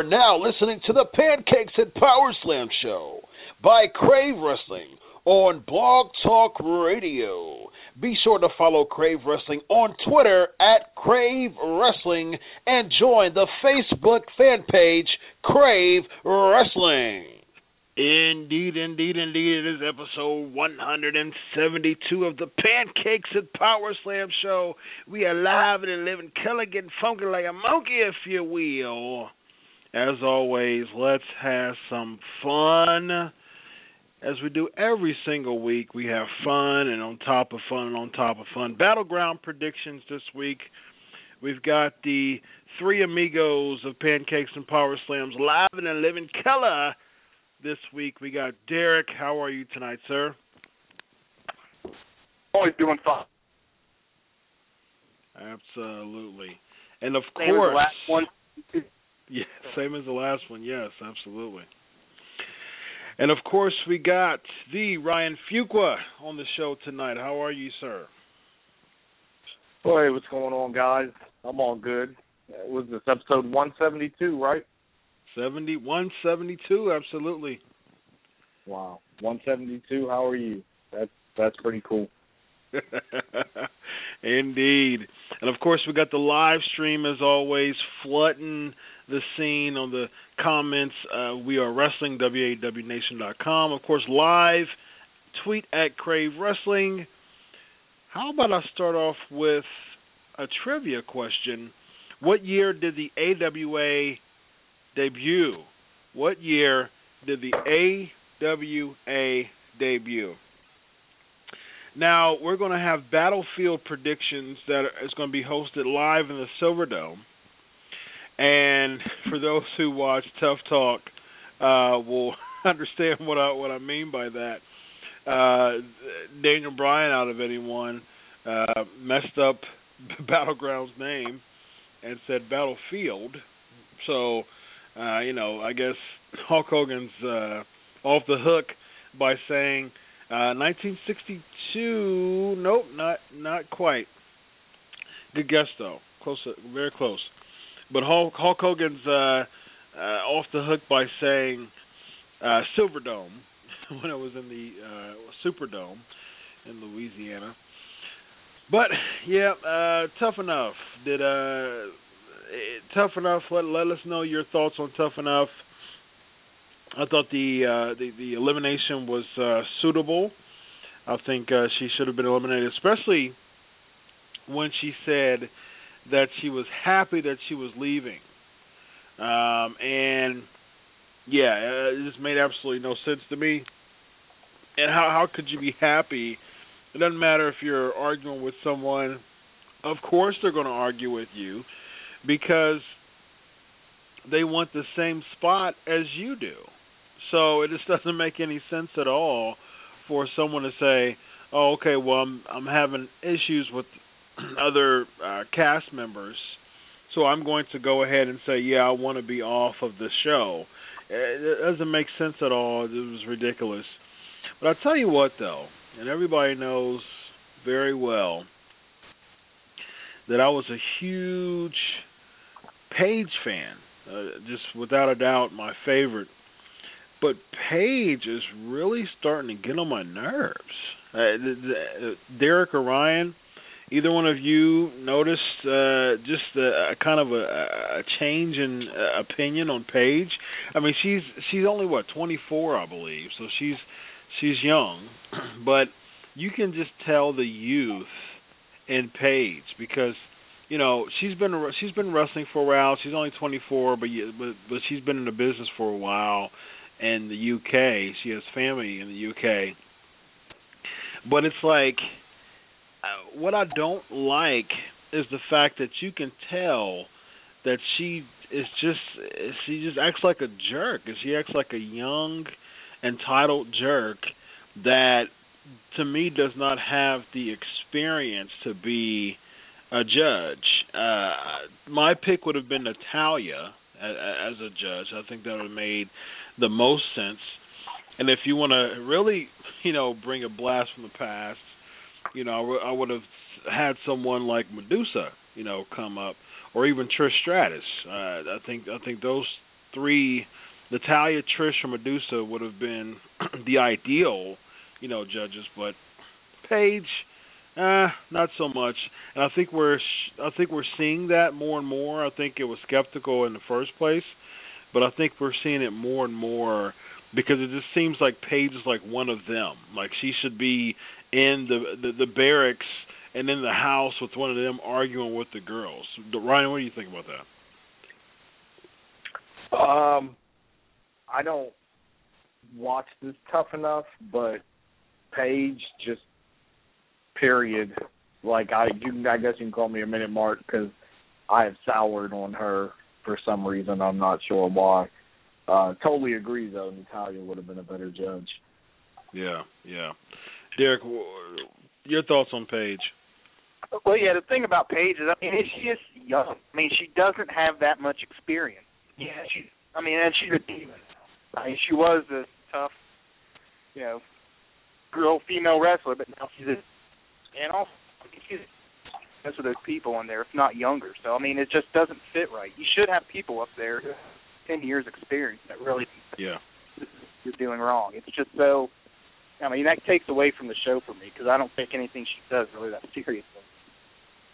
Are now listening to the Pancakes and Power Slam show by Crave Wrestling on Blog Talk Radio. Be sure to follow Crave Wrestling on Twitter at Crave Wrestling and join the Facebook fan page Crave Wrestling. Indeed, indeed, indeed. It is episode 172 of the Pancakes and Power Slam Show. We are live and living, color getting funky like a monkey, if you will. As always, let's have some fun. As we do every single week, we have fun and on top of fun and on top of fun. Battleground predictions this week. We've got the three amigos of Pancakes and Power Slams live and in living color this week. We got Derek. How are you tonight, sir? Always doing fine. Absolutely. And of course, the last one. Yeah, same as the last one. Yes, absolutely. And of course, we got the Ryan Fuqua on the show tonight. How are you, sir? Hey, what's going on, guys? I'm all good. Uh, Was this episode 172, right? Seventy one seventy two. Absolutely. Wow, 172. How are you? That's that's pretty cool. Indeed. And of course, we got the live stream as always, flooding the scene on the comments. Uh, we are wrestling, WAWNation.com. Of course, live, tweet at Crave Wrestling. How about I start off with a trivia question? What year did the AWA debut? What year did the AWA debut? Now we're going to have Battlefield predictions that is going to be hosted live in the Silverdome. And for those who watch Tough Talk, uh, will understand what I what I mean by that. Uh, Daniel Bryan, out of anyone, uh, messed up Battleground's name and said Battlefield. So, uh, you know, I guess Hulk Hogan's uh, off the hook by saying uh, 1962. Nope, not not quite. Good guess though. Close, very close. But Hulk, Hulk Hogan's uh, uh, off the hook by saying uh, Silverdome when it was in the uh, Superdome in Louisiana. But yeah, uh, tough enough. Did uh, eh, tough enough? Let let us know your thoughts on tough enough. I thought the uh, the the elimination was uh, suitable. I think uh, she should have been eliminated, especially when she said that she was happy that she was leaving. Um, and yeah, uh, it just made absolutely no sense to me. And how how could you be happy? It doesn't matter if you're arguing with someone. Of course, they're going to argue with you because they want the same spot as you do. So it just doesn't make any sense at all for someone to say, "Oh, okay, well, I'm I'm having issues with other uh, cast members, so I'm going to go ahead and say, yeah, I want to be off of the show." It doesn't make sense at all. It was ridiculous. But I'll tell you what, though, and everybody knows very well that I was a huge Paige fan, uh, just without a doubt my favorite. But Paige is really starting to get on my nerves. Uh, uh, Derek or Ryan, either one of you noticed uh, just a, a kind of a, a change in uh, opinion on Paige? I mean, she's she's only what 24, I believe, so she's she's young, but you can just tell the youth in Paige because you know she's been she's been wrestling for a while. She's only 24, but but but she's been in the business for a while in the UK. She has family in the UK. But it's like what I don't like is the fact that you can tell that she is just she just acts like a jerk she acts like a young entitled jerk that to me does not have the experience to be a judge. Uh my pick would have been Natalya as, as a judge. I think that would have made the most sense. And if you want to really, you know, bring a blast from the past, you know, I, would have had someone like Medusa, you know, come up, or even Trish Stratus. Uh, I think I think those three, Natalya, Trish, or Medusa, would have been the ideal, you know, judges. But Paige, uh, not so much. And I think we're I think we're seeing that more and more. I think it was skeptical in the first place, but I think we're seeing it more and more because it just seems like Paige is like one of them. Like she should be in the, the the barracks and in the house with one of them arguing with the girls. Ryan, what do you think about that? Um, I don't watch this tough enough, but Paige just period. Like I, you, I guess you can call me a minute mark because I have soured on her for some reason. I'm not sure why. Uh, totally agree though. Natalya would have been a better judge. Yeah, yeah. Derek, your thoughts on Paige? Well, yeah. The thing about Paige is, I mean, she's just young. I mean, she doesn't have that much experience. Yeah, she. I mean, and she's a demon. I mean, she was a tough, you know, girl, female wrestler, but now she's a, and also she's most of those people in there, if not younger. So I mean, it just doesn't fit right. You should have people up there, ten years experience that really, yeah, you're doing wrong. It's just so I mean, that takes away from the show for me because I don't think anything she does really that serious.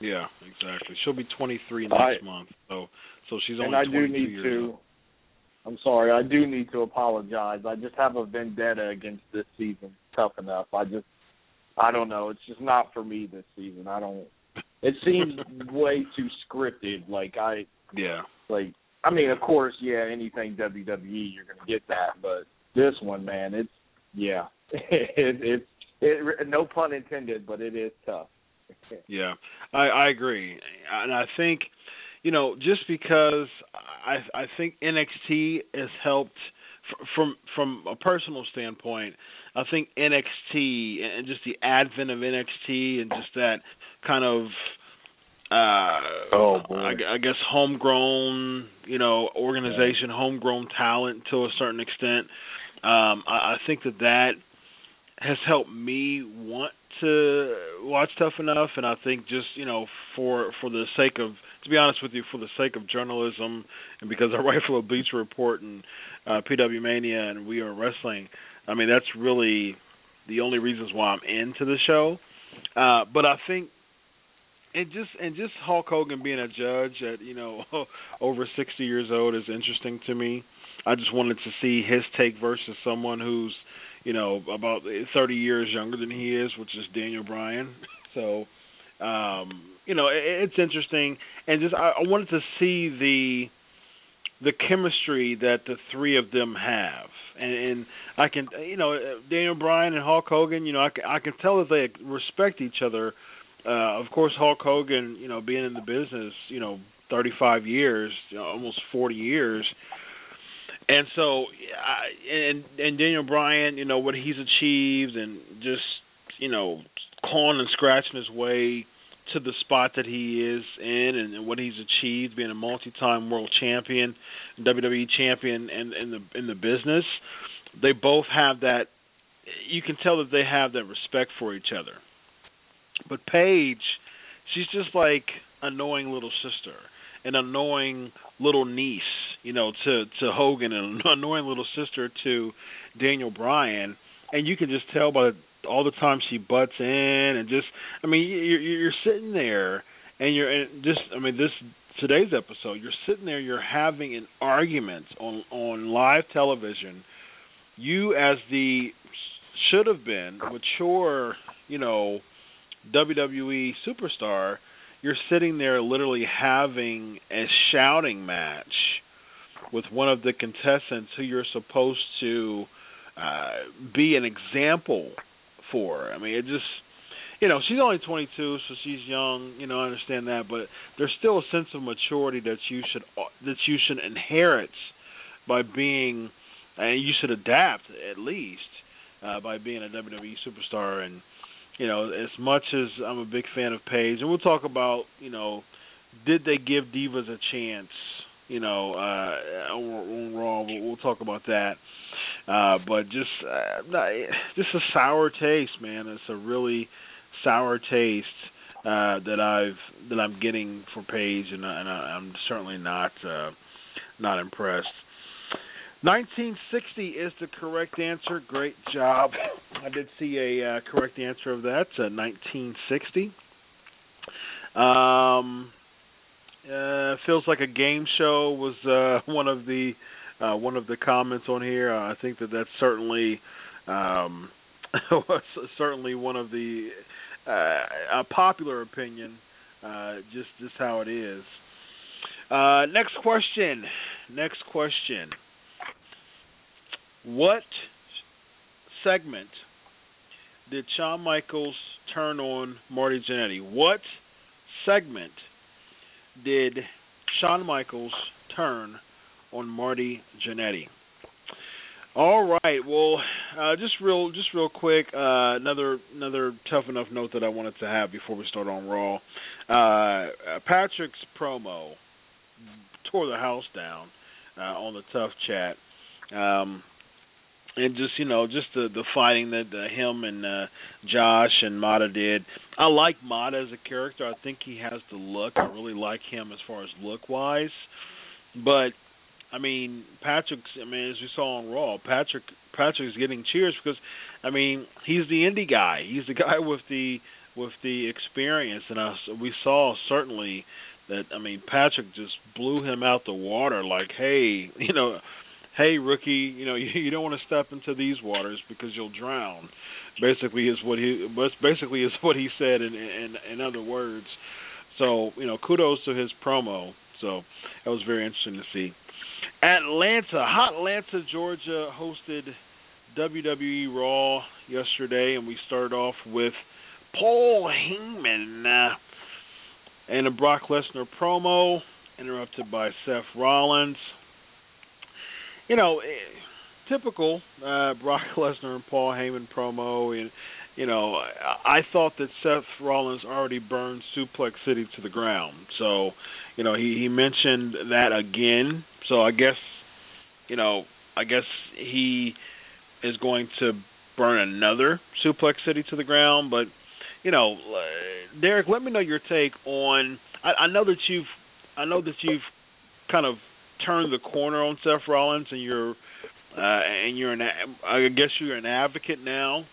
Yeah, exactly. She'll be 23 next I, month, so so she's only 22. and I do need to. old. I'm sorry, I do need to apologize. I just have a vendetta against this season. Tough enough. I just, I don't know. It's just not for me this season. I don't. It seems way too scripted. Like I. Yeah. Like I mean, of course, yeah. Anything WWE, you're gonna get that, but this one, man, it's yeah. it, it, it, no pun intended, but it is tough. yeah, I, I agree, and I think, you know, just because I I think NXT has helped from from a personal standpoint. I think NXT and just the advent of NXT and just that kind of uh oh boy. I, I guess homegrown you know organization homegrown talent to a certain extent um I, I think that that has helped me want to watch Tough Enough, and I think just you know for for the sake of to be honest with you, for the sake of journalism, and because I write for a Bleacher Report and uh, PW Mania, and we are wrestling. I mean, that's really the only reasons why I'm into the show. Uh, but I think and just and just Hulk Hogan being a judge at you know over 60 years old is interesting to me. I just wanted to see his take versus someone who's you know, about 30 years younger than he is, which is Daniel Bryan. So, um, you know, it, it's interesting, and just I, I wanted to see the the chemistry that the three of them have, and, and I can, you know, Daniel Bryan and Hulk Hogan, you know, I can, I can tell that they respect each other. Uh, of course, Hulk Hogan, you know, being in the business, you know, 35 years, you know, almost 40 years. And so, and and Daniel Bryan, you know what he's achieved, and just you know, clawing and scratching his way to the spot that he is in and, and what he's achieved, being a multi-time world champion, WWE champion, and in the in the business, they both have that. You can tell that they have that respect for each other. But Paige, she's just like annoying little sister, an annoying little niece, you know, to to Hogan, and an annoying little sister to Daniel Bryan, and you can just tell by all the time she butts in and just I mean you're you're sitting there and you're and just I mean this today's episode you're sitting there you're having an argument on on live television. You as the should have been mature you know WWE superstar you're sitting there literally having a shouting match with one of the contestants who you're supposed to uh, be an example for. I mean, it just you know, she's only 22, so she's young. You know, I understand that, but there's still a sense of maturity that you should that you should inherit by being, and you should adapt at least uh, by being a WWE superstar. And you know, as much as I'm a big fan of Paige, and we'll talk about, you know, did they give divas a chance? You know, uh, on Raw, we'll talk about that. Uh, but just uh, just a sour taste, man. It's a really sour taste uh, that I've that I'm getting for Paige, and, and I, I'm certainly not uh, not impressed. 1960 is the correct answer. Great job. I did see a uh, correct answer of that. Uh, 1960. Um, uh, feels like a game show was uh, one of the uh, one of the comments on here. Uh, I think that that's certainly um, certainly one of the a popular opinion. Just just how it is. Next question. Next question. What segment did Shawn Michaels turn on Marty Jannetty? What segment did Shawn Michaels turn on Marty Jannetty. All right. Well, uh, just real, just real quick. Uh, another, another tough enough note that I wanted to have before we start on Raw. Uh, Patrick's promo tore the house down uh, on the Tough Chat, um, and just you know, just the the fighting that uh, him and uh, Josh and Mada did. I like Mada as a character. I think he has the look. I really like him as far as look wise, but I mean, Patrick's. I mean, as we saw on Raw, Patrick Patrick's getting cheers because, I mean, he's the indie guy. He's the guy with the with the experience, and us we saw certainly that. I mean, Patrick just blew him out the water. Like, hey, you know, hey rookie, you know, you, you don't want to step into these waters because you'll drown. Basically, is what he. Basically, is what he said in in, in other words. So, you know, kudos to his promo. So that was very interesting to see. Atlanta, hot Atlanta, Georgia hosted WWE Raw yesterday, and we started off with Paul Heyman and a Brock Lesnar promo, interrupted by Seth Rollins. You know, eh, typical uh, Brock Lesnar and Paul Heyman promo, and you know, I, I thought that Seth Rollins already burned Suplex City to the ground, so you know he he mentioned that again so I guess, you know, I guess he is going to burn another Suplex City to the ground. But you know, Derek, let me know your take on. I, I know that you've, I know that you've kind of turned the corner on Seth Rollins, and you're, uh, and you're an, I guess you're an advocate now.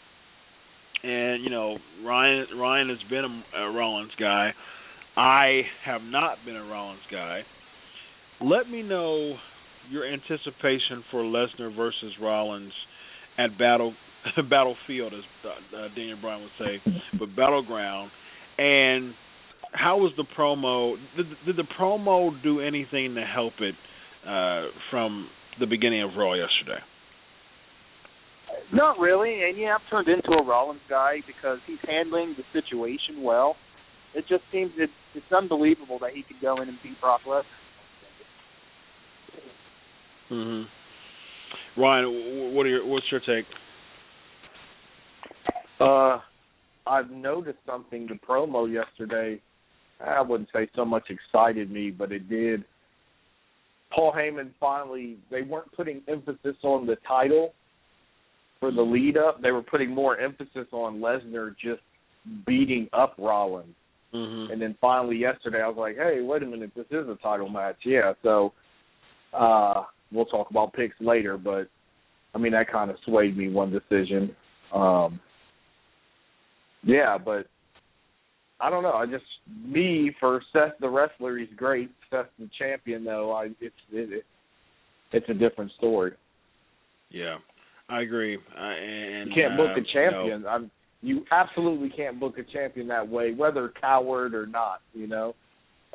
And you know, Ryan Ryan has been a, a Rollins guy. I have not been a Rollins guy. Let me know your anticipation for Lesnar versus Rollins at Battle Battlefield, as uh, Daniel Bryan would say, but Battleground. And how was the promo? Did, did the promo do anything to help it uh, from the beginning of Raw yesterday? Not really, and yeah, I've turned into a Rollins guy because he's handling the situation well. it just seems it, it's unbelievable that he could go in and beat Brock Lesnar. Mhm. Ryan, what are your what's your take? Uh, I've noticed something. The promo yesterday, I wouldn't say so much excited me, but it did. Paul Heyman finally, they weren't putting emphasis on the title for the lead up. They were putting more emphasis on Lesnar just beating up Rollins. Mhm. And then finally yesterday, I was like, hey, wait a minute, this is a title match. Yeah, so uh, we'll talk about picks later, but I mean, that kind of swayed me one decision. Um, yeah, but I don't know. I just me for Seth the wrestler, he's great. Seth the champion, though, I it's it, it, it's a different story. Yeah, I agree. Uh, and You can't book uh, a champion. You I'm you absolutely can't book a champion that way, whether coward or not. You know.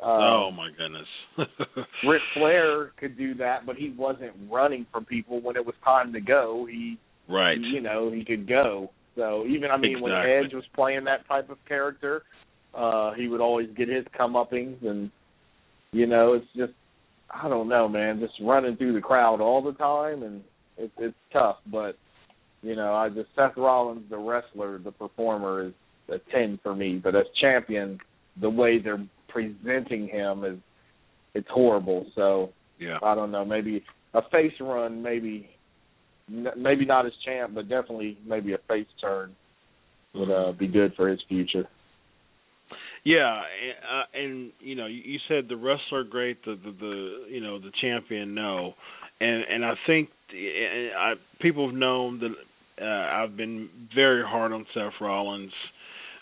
Um, oh my goodness. Ric Flair could do that, but he wasn't running from people when it was time to go. He, right. you know, he could go. So even I mean, when Edge was playing that type of character, uh, he would always get his comeuppings, and you know, it's just I don't know, man, just running through the crowd all the time, and it's it's tough. But you know, I just Seth Rollins, the wrestler, the performer, is a ten for me. But as champion, the way they're presenting him is it's horrible. So Yeah. I don't know, maybe a face run, maybe maybe not as champ, but definitely maybe a face turn would uh, be good for his future. Yeah, and, uh, and you know, you, said the wrestler great, the, the the you know the champion no, and and I think and I, people have known that uh, I've been very hard on Seth Rollins,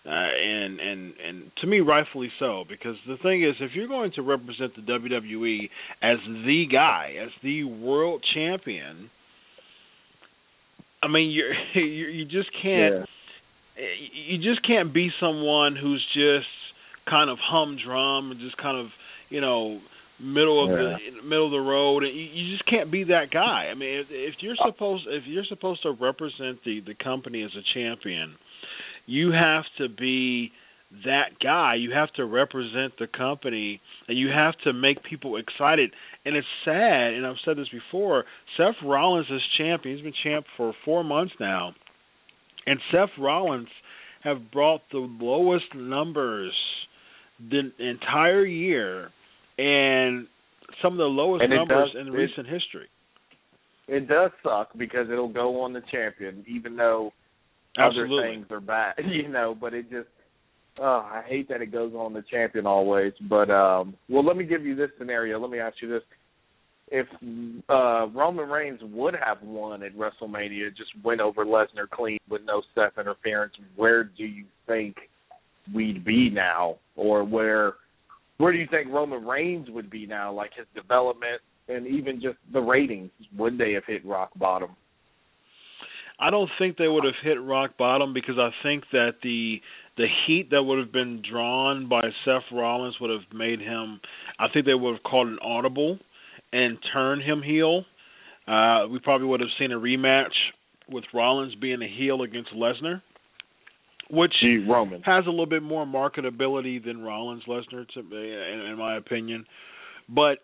uh, and and and to me rightfully so because the thing is if you're going to represent the WWE as the guy, as the world champion, I mean you you you just can't you just can't be someone who's just kind of humdrum and just kind of you know middle of the middle of the road. And you, you just can't be that guy. I mean if, if you're uh, supposed if you're supposed to represent the the company as a champion you have to be that guy. You have to represent the company and you have to make people excited. And it's sad and i've said this before seth rollins is champion. He's been champ for four months now. And Seth Rollins have brought the lowest numbers the entire year and some of the lowest numbers does- in it- recent history. It does suck because it'll go on the champion, even though Absolutely. other things are bad, you know. But it just, oh, I hate that it goes on the champion always. But um, well, let me give you this scenario. Let me ask you this: If uh Roman Reigns would have won at WrestleMania, just went over Lesnar clean with no Seth interference, where do you think we'd be now, or where? Where do you think Roman Reigns would be now? Like his development and even just the ratings, would they have hit rock bottom? I don't think they would have hit rock bottom because I think that the the heat that would have been drawn by Seth Rollins would have made him. I think they would have called an audible and turned him heel. Uh, we probably would have seen a rematch with Rollins being a heel against Lesnar, which Roman. has a little bit more marketability than Rollins Lesnar, to in, in my opinion. But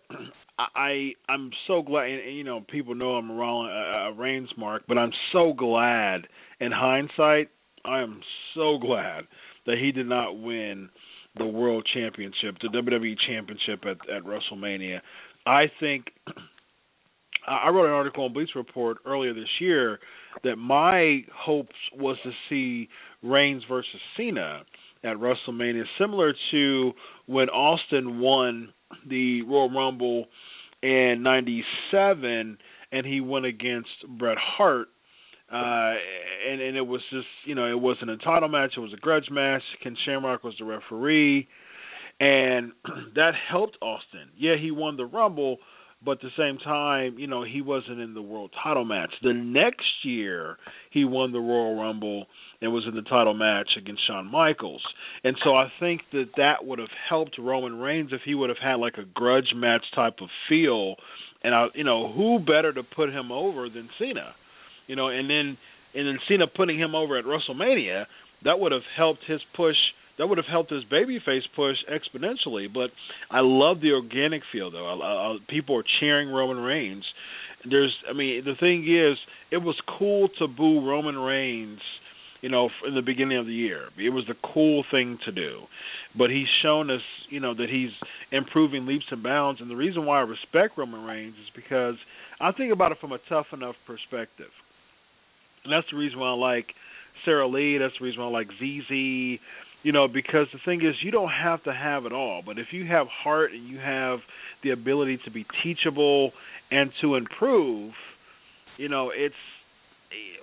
I I'm so glad, and, and, you know, people know I'm a Rollins a, a Reigns mark, but I'm so glad. In hindsight, I am so glad that he did not win the World Championship, the WWE Championship at at WrestleMania. I think I wrote an article on Bleacher Report earlier this year that my hopes was to see Reigns versus Cena at WrestleMania, similar to when Austin won the Royal Rumble in '97, and he went against Bret Hart. Uh, and and it was just you know it wasn't a title match; it was a grudge match. Ken Shamrock was the referee, and that helped Austin. Yeah, he won the Rumble, but at the same time, you know, he wasn't in the world title match. The next year, he won the Royal Rumble and was in the title match against Shawn Michaels. And so I think that that would have helped Roman Reigns if he would have had like a grudge match type of feel. And I, you know, who better to put him over than Cena? You know, and then and then Cena putting him over at WrestleMania, that would have helped his push that would have helped his babyface push exponentially. But I love the organic feel though. I, I, people are cheering Roman Reigns. There's, I mean, the thing is, it was cool to boo Roman Reigns you know, in the beginning of the year. It was the cool thing to do. But he's shown us, you know, that he's improving leaps and bounds. And the reason why I respect Roman Reigns is because I think about it from a tough enough perspective. And that's the reason why I like Sara Lee. That's the reason why I like ZZ. You know, because the thing is, you don't have to have it all. But if you have heart and you have the ability to be teachable and to improve, you know, it's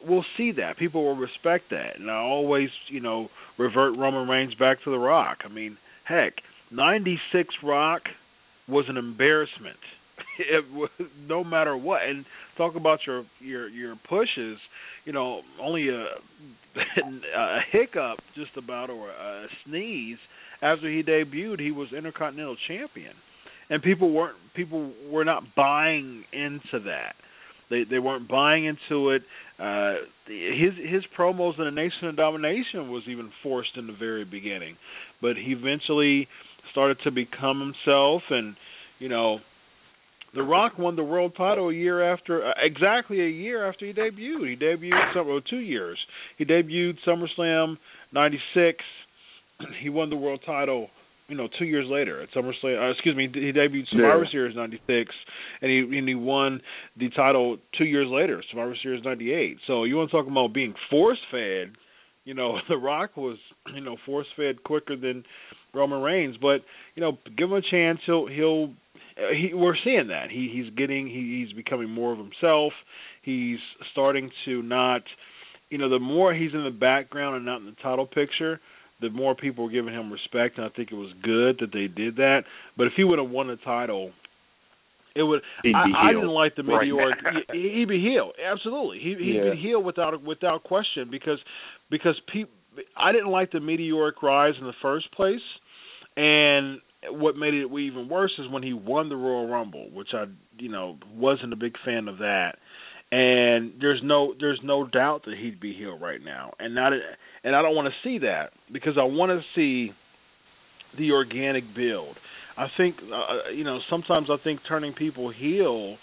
we'll see that. People will respect that. And I always, you know, revert Roman Reigns back to The Rock. I mean, heck, 96 Rock was an embarrassment. It was, no matter what. And talk about your your your pushes, you know, only a a hiccup just about or a sneeze after he debuted, he was Intercontinental Champion. And people weren't people were not buying into that. They they weren't buying into it. Uh, his his promos in the Nation of Domination was even forced in the very beginning, but he eventually started to become himself, and you know, The Rock won the world title a year after, uh, exactly a year after he debuted. He debuted some, well, two years. He debuted SummerSlam '96. He won the world title you know, two years later at SummerSlam. Uh, excuse me, he debuted Survivor yeah. Series '96, and he and he won the title two years later, Survivor Series '98. So you want to talk about being force fed? You know, The Rock was you know force fed quicker than Roman Reigns, but you know, give him a chance. He'll he'll Uh, he, we're seeing that he he's getting he, he's becoming more of himself. He's starting to not, you know, the more he's in the background and not in the title picture, the more people were giving him respect, and I think it was good that they did that. But if he would have won the title, it would. I, I didn't like the meteoric. Right he, he'd be healed. Absolutely, he, he'd yeah. be healed without without question because because people. I didn't like the meteoric rise in the first place, and what made it even worse is when he won the Royal Rumble, which I you know wasn't a big fan of that and there's no there's no doubt that he'd be healed right now, and not and I don't want to see that because I want to see the organic build. I think uh, uh you know sometimes I think turning people heel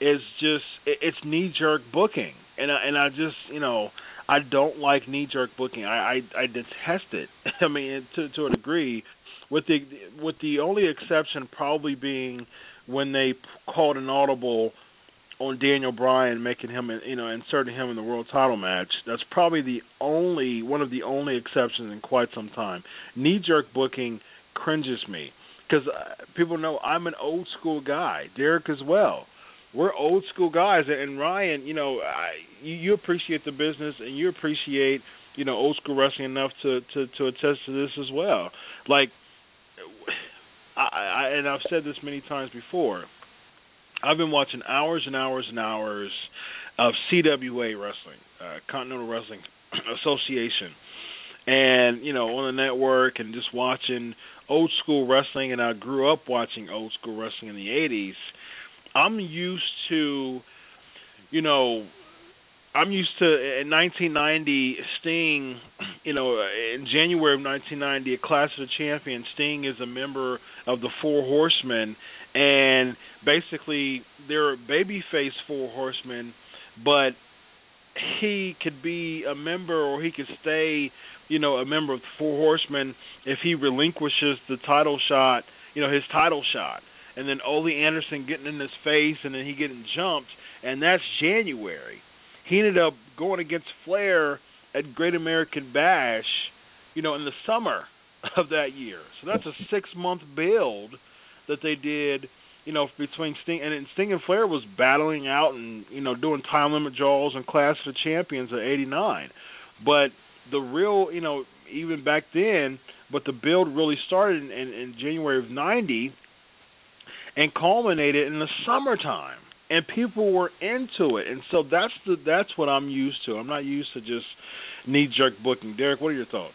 is just it's knee jerk booking, and I, and I just you know I don't like knee jerk booking. I, I I detest it. I mean to to a degree, with the with the only exception probably being when they called an audible on Daniel Bryan, making him, you know, inserting him in the world title match. That's probably the only one of the only exceptions in quite some time. Knee jerk booking cringes me because uh, people know I'm an old school guy. Derek as well. We're old school guys, and Ryan, you know, I, you, appreciate the business and you appreciate, you know, old school wrestling enough to to to attest to this as well. Like, I, I and I've said this many times before I've been watching hours and hours and hours of CWA wrestling, uh, Continental Wrestling Association, and you know on the network and just watching old school wrestling. And I grew up watching old school wrestling in the '80s. I'm used to, you know, I'm used to in 1990 Sting, you know, in January of 1990, a Clash of the Champions, Sting is a member of the Four Horsemen, and basically they're babyface Four Horsemen, but he could be a member or he could stay, you know, a member of the Four Horsemen if he relinquishes the title shot, you know, his title shot, and then Ole Anderson getting in his face and then he getting jumped, and that's January he ended up going against Flair at Great American Bash, you know, in the summer of that year. So that's a six month build that they did, you know, between Sting and Sting and Flair was battling out and you know doing time limit draws and Clash of Champions at '89. But the real, you know, even back then, but the build really started in, in, in January of '90 and culminated in the summertime and people were into it, and so that's the that's what I'm used to. I'm not used to just knee jerk booking. Derek, what are your thoughts?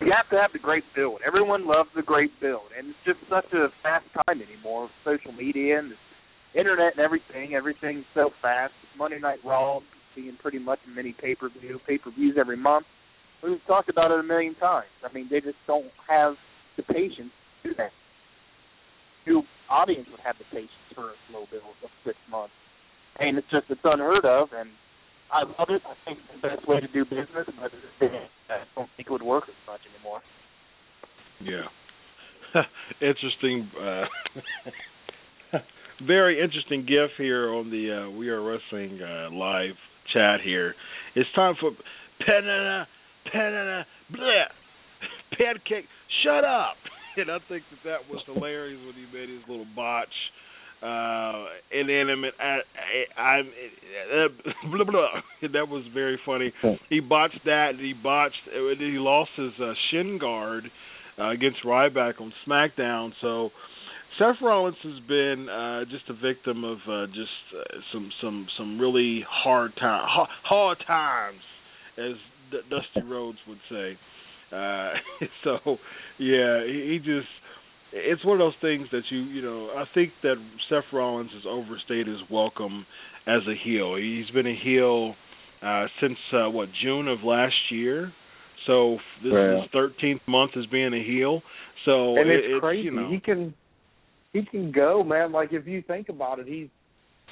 You have to have the great build. Everyone loves the great build, and it's just such a fast time anymore with social media and the internet and everything. Everything's so fast. Monday Night Raw being pretty much a mini pay per view, pay per views every month. We've talked about it a million times. I mean, they just don't have the patience to do that. New audience would have the patience for a slow build of six months, and it's just it's unheard of. And I love it. I think it's the best way to do business, but I don't think it would work as much anymore. Yeah. interesting. Uh, very interesting gift here on the uh, We Are Wrestling uh, live chat here. It's time for Penana, Penana, blah, pancake. Shut up. And I think that that was hilarious when he made his little botch uh inanimate I, I, I uh, blah blah. That was very funny. He botched that and he botched he lost his uh, shin guard uh, against Ryback on SmackDown. So Seth Rollins has been uh just a victim of uh just uh, some some some really hard time hard, hard times as D- Dusty Rhodes would say. Uh so yeah he, he just it's one of those things that you you know I think that Seth Rollins has overstayed his welcome as a heel. He's been a heel uh since uh what June of last year. So this Yeah. is his thirteenth month as being a heel. So and it, it's crazy. You know, He can he can go, man. Like if you think about it, he's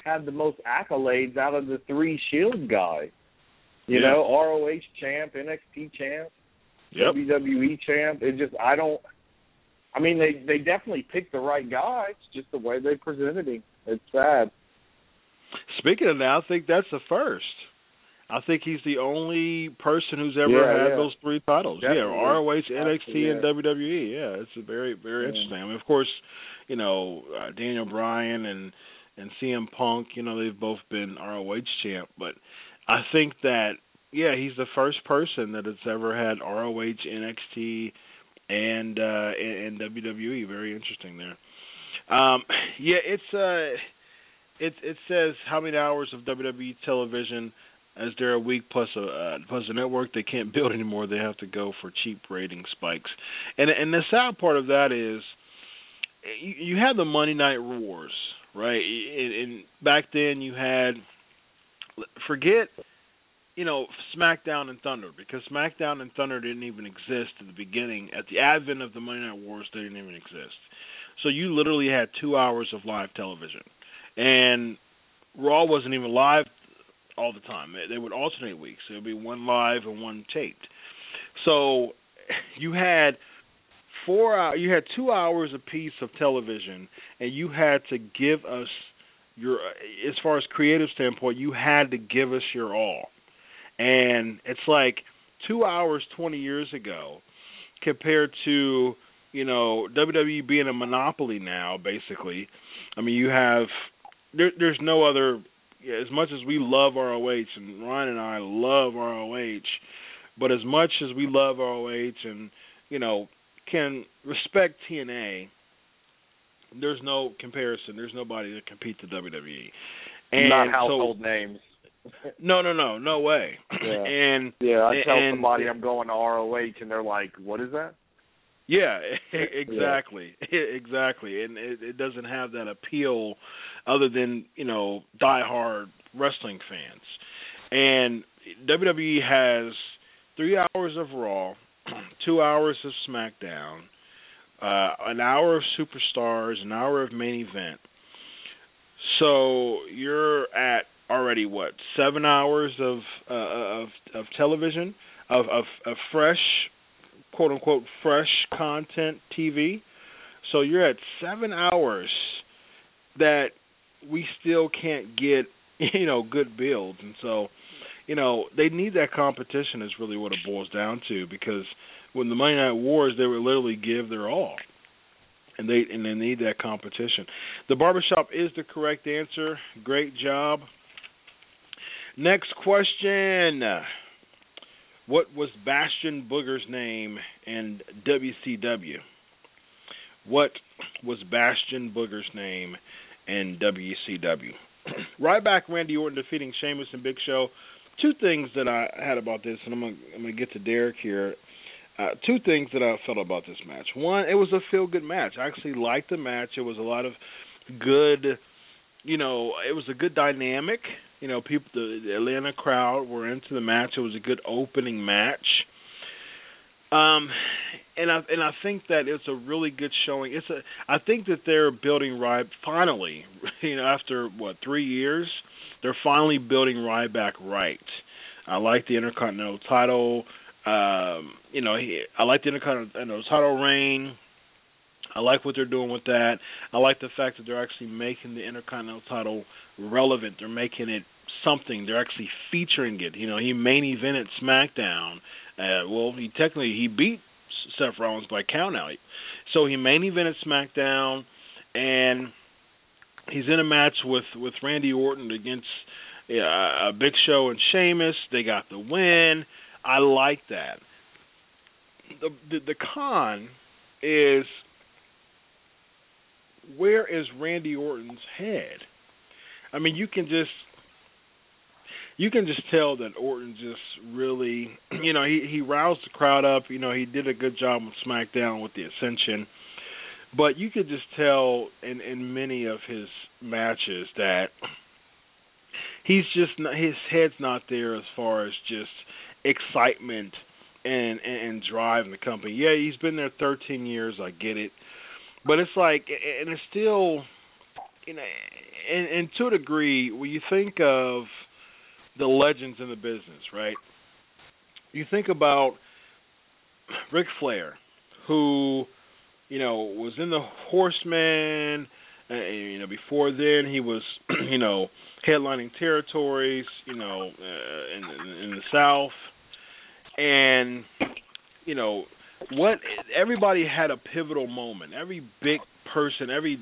had the most accolades out of the three Shield guys. You Yeah. know, ROH champ, NXT champ, yep. WWE champ. It just I don't. I mean, they they definitely picked the right guy. It's just the way they presented him. It's sad. Speaking of that, I think that's the first. I think he's the only person who's ever Yeah, had yeah. those three titles. Yeah, ROH, NXT, and WWE. Yeah, it's a very very Yeah. interesting. I mean, of course, you know uh, Daniel Bryan and and CM Punk. You know they've both been ROH champ, but I think that yeah, he's the first person that has ever had ROH, NXT, and uh and, WWE. Very interesting there. Um, yeah, it's uh, it it says how many hours of WWE television as there a week plus a uh, plus a network they can't build anymore. They have to go for cheap rating spikes, and and the sad part of that is you, you had the Monday Night Wars, right? And, and back then you had forget you know SmackDown and Thunder because SmackDown and Thunder didn't even exist at the beginning. At the advent of the Monday Night Wars, they didn't even exist. So you literally had two hours of live television, and Raw wasn't even live all the time. They- would alternate weeks. It would be one live and one taped. So you had four hour, you had two hours a piece of television, and you had to give us your, as far as creative standpoint, you had to give us your all. And it's like two hours twenty years ago compared to you know WWE being a monopoly now, basically. I mean, you have there, there's no other. Yeah, as much as we love ROH, and Ryan and I love ROH, but as much as we love ROH and you know can respect TNA, there's no comparison. There's nobody that compete to WWE. And Not so- household names. No, no, no, no way. Yeah. And Yeah, I tell and- somebody I'm going to ROH, and they're like, "What is that?" Yeah, exactly, exactly, and it, it doesn't have that appeal, other than you know diehard wrestling fans. And WWE has three hours of Raw, two hours of SmackDown, uh, an hour of Superstars, an hour of Main Event. So you're at already what seven hours of uh, of of television of of, of fresh quote unquote fresh content TV. So you're at seven hours that we still can't get, you know, good builds. And so, you know, they need that competition is really what it boils down to because when the Monday Night Wars they would literally give their all. And they and they need that competition. The barbershop is the correct answer. Great job. Next question. What was Bastion Booger's name in WCW? What was Bastion Booger's name in WCW? Ryback, Randy Orton defeating Sheamus and Big Show. Two things that I had about this, and I'm gonna, I'm gonna get to Derek here. Uh, two things that I felt about this match. One, it was a feel good match. I actually liked the match. It was a lot of good, you know, it was a good dynamic. You know, people, the, Atlanta crowd were into the match. It was a good opening match. Um, and I and I think that it's a really good showing. It's a I think that they're building Ryback finally. You know, after what three years, they're finally building Ryback right. I like the Intercontinental title. Um, you know, he, I like the Intercontinental title reign. I like what they're doing with that. I like the fact that they're actually making the Intercontinental title relevant. They're making it something. They're actually featuring it. You know, he main evented SmackDown. Uh, well, he technically he beat Seth Rollins by count out. So he main evented SmackDown, and he's in a match with with Randy Orton against uh, a Big Show and Sheamus. They got the win. I like that. The the, the con is where is Randy Orton's head? I mean, you can just you can just tell that Orton just really, you know, he he roused the crowd up. You know, he did a good job with SmackDown with the Ascension, but you could just tell in in many of his matches that he's just not, his head's not there as far as just excitement and, and and drive in the company. Yeah, he's been there 13 years. I get it, but it's like, and it's still, you know, and, and to a degree, when you think of the legends in the business, right? You think about Ric Flair, who, you know, was in the Horsemen. Uh, you know, before then he was, you know, headlining territories, you know, uh, in, in the South, and you know what? Everybody had a pivotal moment. Every big person, every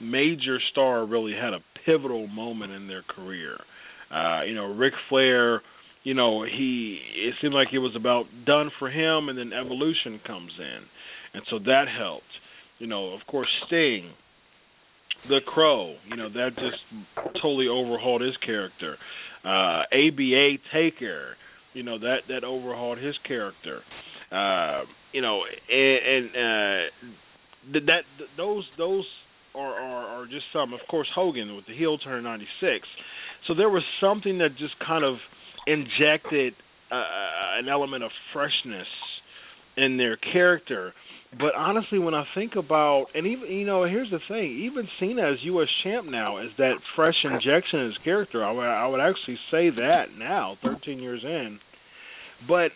major star really had a pivotal moment in their career. Uh, you know, Ric Flair, you know, he it seemed like it was about done for him and then evolution comes in. And so that helped. You know, of course Sting, the Crow, you know, that just totally overhauled his character. Uh ABA Taker, you know, that that overhauled his character. Uh, you know, and, and uh that, those those are, are are just some. Of course, Hogan with the heel turn '96. So there was something that just kind of injected uh, an element of freshness in their character. But honestly, when I think about, and even you know, here's the thing: even Cena as U.S. champ now is that fresh injection in his character. I would, I would actually say that now, 13 years in. But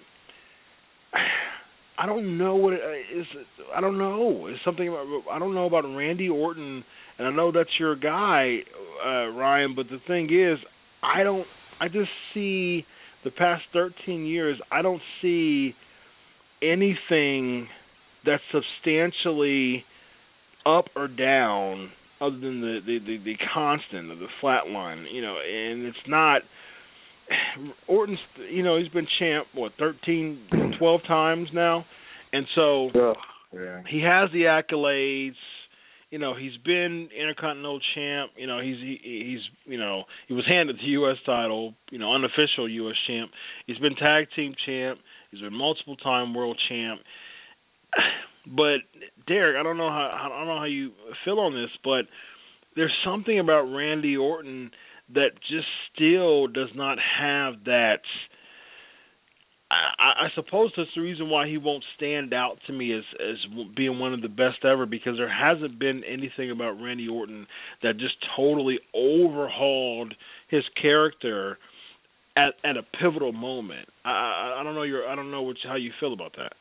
I don't know what it is. I don't know. It's something about, I don't know about Randy Orton, and I know that's your guy, uh, Ryan. But the thing is, I don't. I just see the past 13 years. I don't see anything that's substantially up or down other than the the the, the constant of the flat line. You know, and it's not. Orton's, you know, he's been champ what 13, 12 times now, and so yeah. he has the accolades. You know, he's been Intercontinental champ. You know, he's he, he's you know he was handed the U.S. title. You know, unofficial U.S. champ. He's been tag team champ. He's been multiple time world champ. But Derek, I don't know how I don't know how you feel on this, but there's something about Randy Orton that just still does not have that. I, I suppose that's the reason why he won't stand out to me as as being one of the best ever because there hasn't been anything about Randy Orton that just totally overhauled his character at at a pivotal moment. I I, I don't know your I don't know what how you feel about that.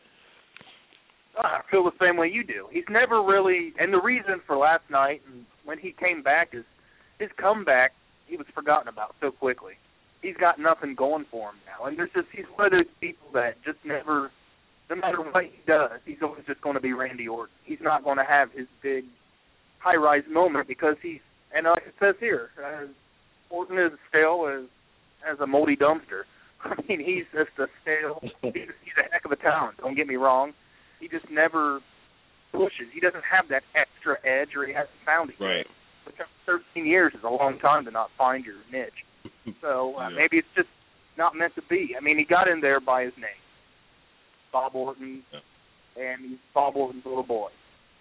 I feel the same way you do. He's never really, and the reason for last night and when he came back is his comeback. He was forgotten about so quickly. He's got nothing going for him now, and there's just he's one of those people that just never, no matter what he does, he's always just going to be Randy Orton. He's not going to have his big high-rise moment because he's, and like it says here, uh, Orton is stale as as a moldy dumpster. I mean, he's just a stale. He's, a heck of a talent. Don't get me wrong he just never pushes. He doesn't have that extra edge, or he hasn't found it. Right. Which 13 years is a long time to not find your niche. So uh, Yeah. maybe it's just not meant to be. I mean, he got in there by his name, Bob Orton, and he's Bob Orton's little boy.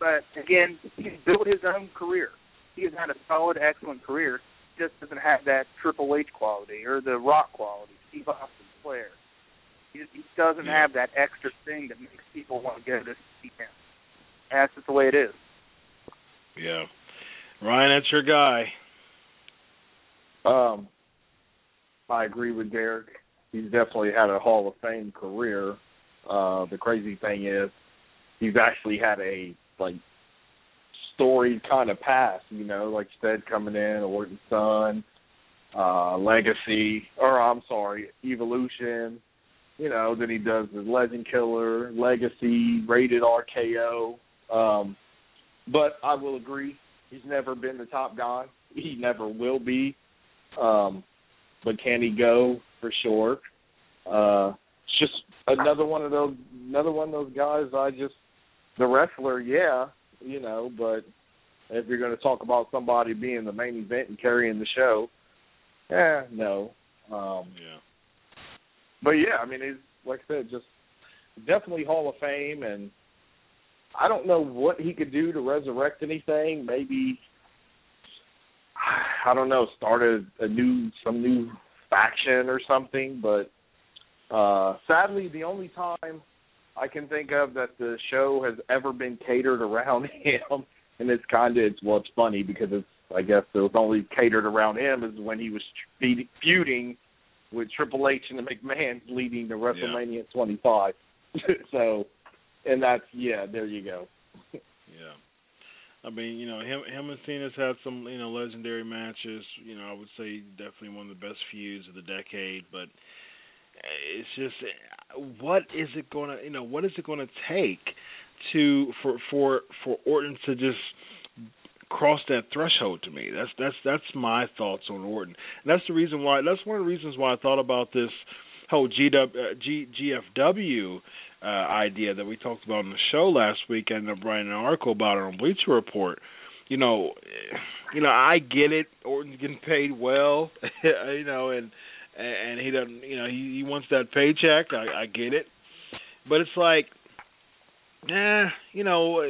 But again, he's built his own career. He has had a solid, excellent career. Just doesn't have that Triple H quality or the Rock quality, Steve Austin, Flair. He, he doesn't Yeah. have that extra thing that makes people want to go to see him. And that's just the way it is. Yeah. Ryan, that's your guy. Um, I agree with Derek. He's definitely had a Hall of Fame career. Uh, the crazy thing is, he's actually had a like storied kind of past. You know, like you said, coming in Orton's son, uh, Legacy, or I'm sorry, Evolution. You know, then he does the Legend Killer, Legacy, Rated RKO. Um, but I will agree, he's never been the top guy. He never will be. Um, but can he go for sure? Uh, it's just another one of those another one of those guys. I just the wrestler, yeah, you know. But if you're going to talk about somebody being the main event and carrying the show, yeah, no. Um, Yeah. but yeah, I mean, he's like I said, just definitely Hall of Fame, and I don't know what he could do to resurrect anything. Maybe I don't know, start a, a new some new faction or something. But uh sadly, the only time I can think of that the show has ever been catered around him, and it's kind of it's well, it's funny because it's I guess it was only catered around him is when he was feuding with Triple H and the McMahons leading to WrestleMania 25. so, and that's yeah, there you go. Yeah. I mean, you know, him him and Cena's had some, you know, legendary matches. You know, I would say definitely one of the best feuds of the decade. But it's just, what is it gonna, you know, what is it gonna take to for for for Orton to just cross that threshold to me? That's that's that's my thoughts on Orton. And that's the reason why. That's one of the reasons why I thought about this whole GW, uh, G, GFW uh, idea that we talked about on the show last week. I ended up writing an article about it on Bleacher Report. You know, you know, I get it. Orton's getting paid well, you know, and and he doesn't, you know, he, he wants that paycheck. I, I get it, but it's like, eh, you know,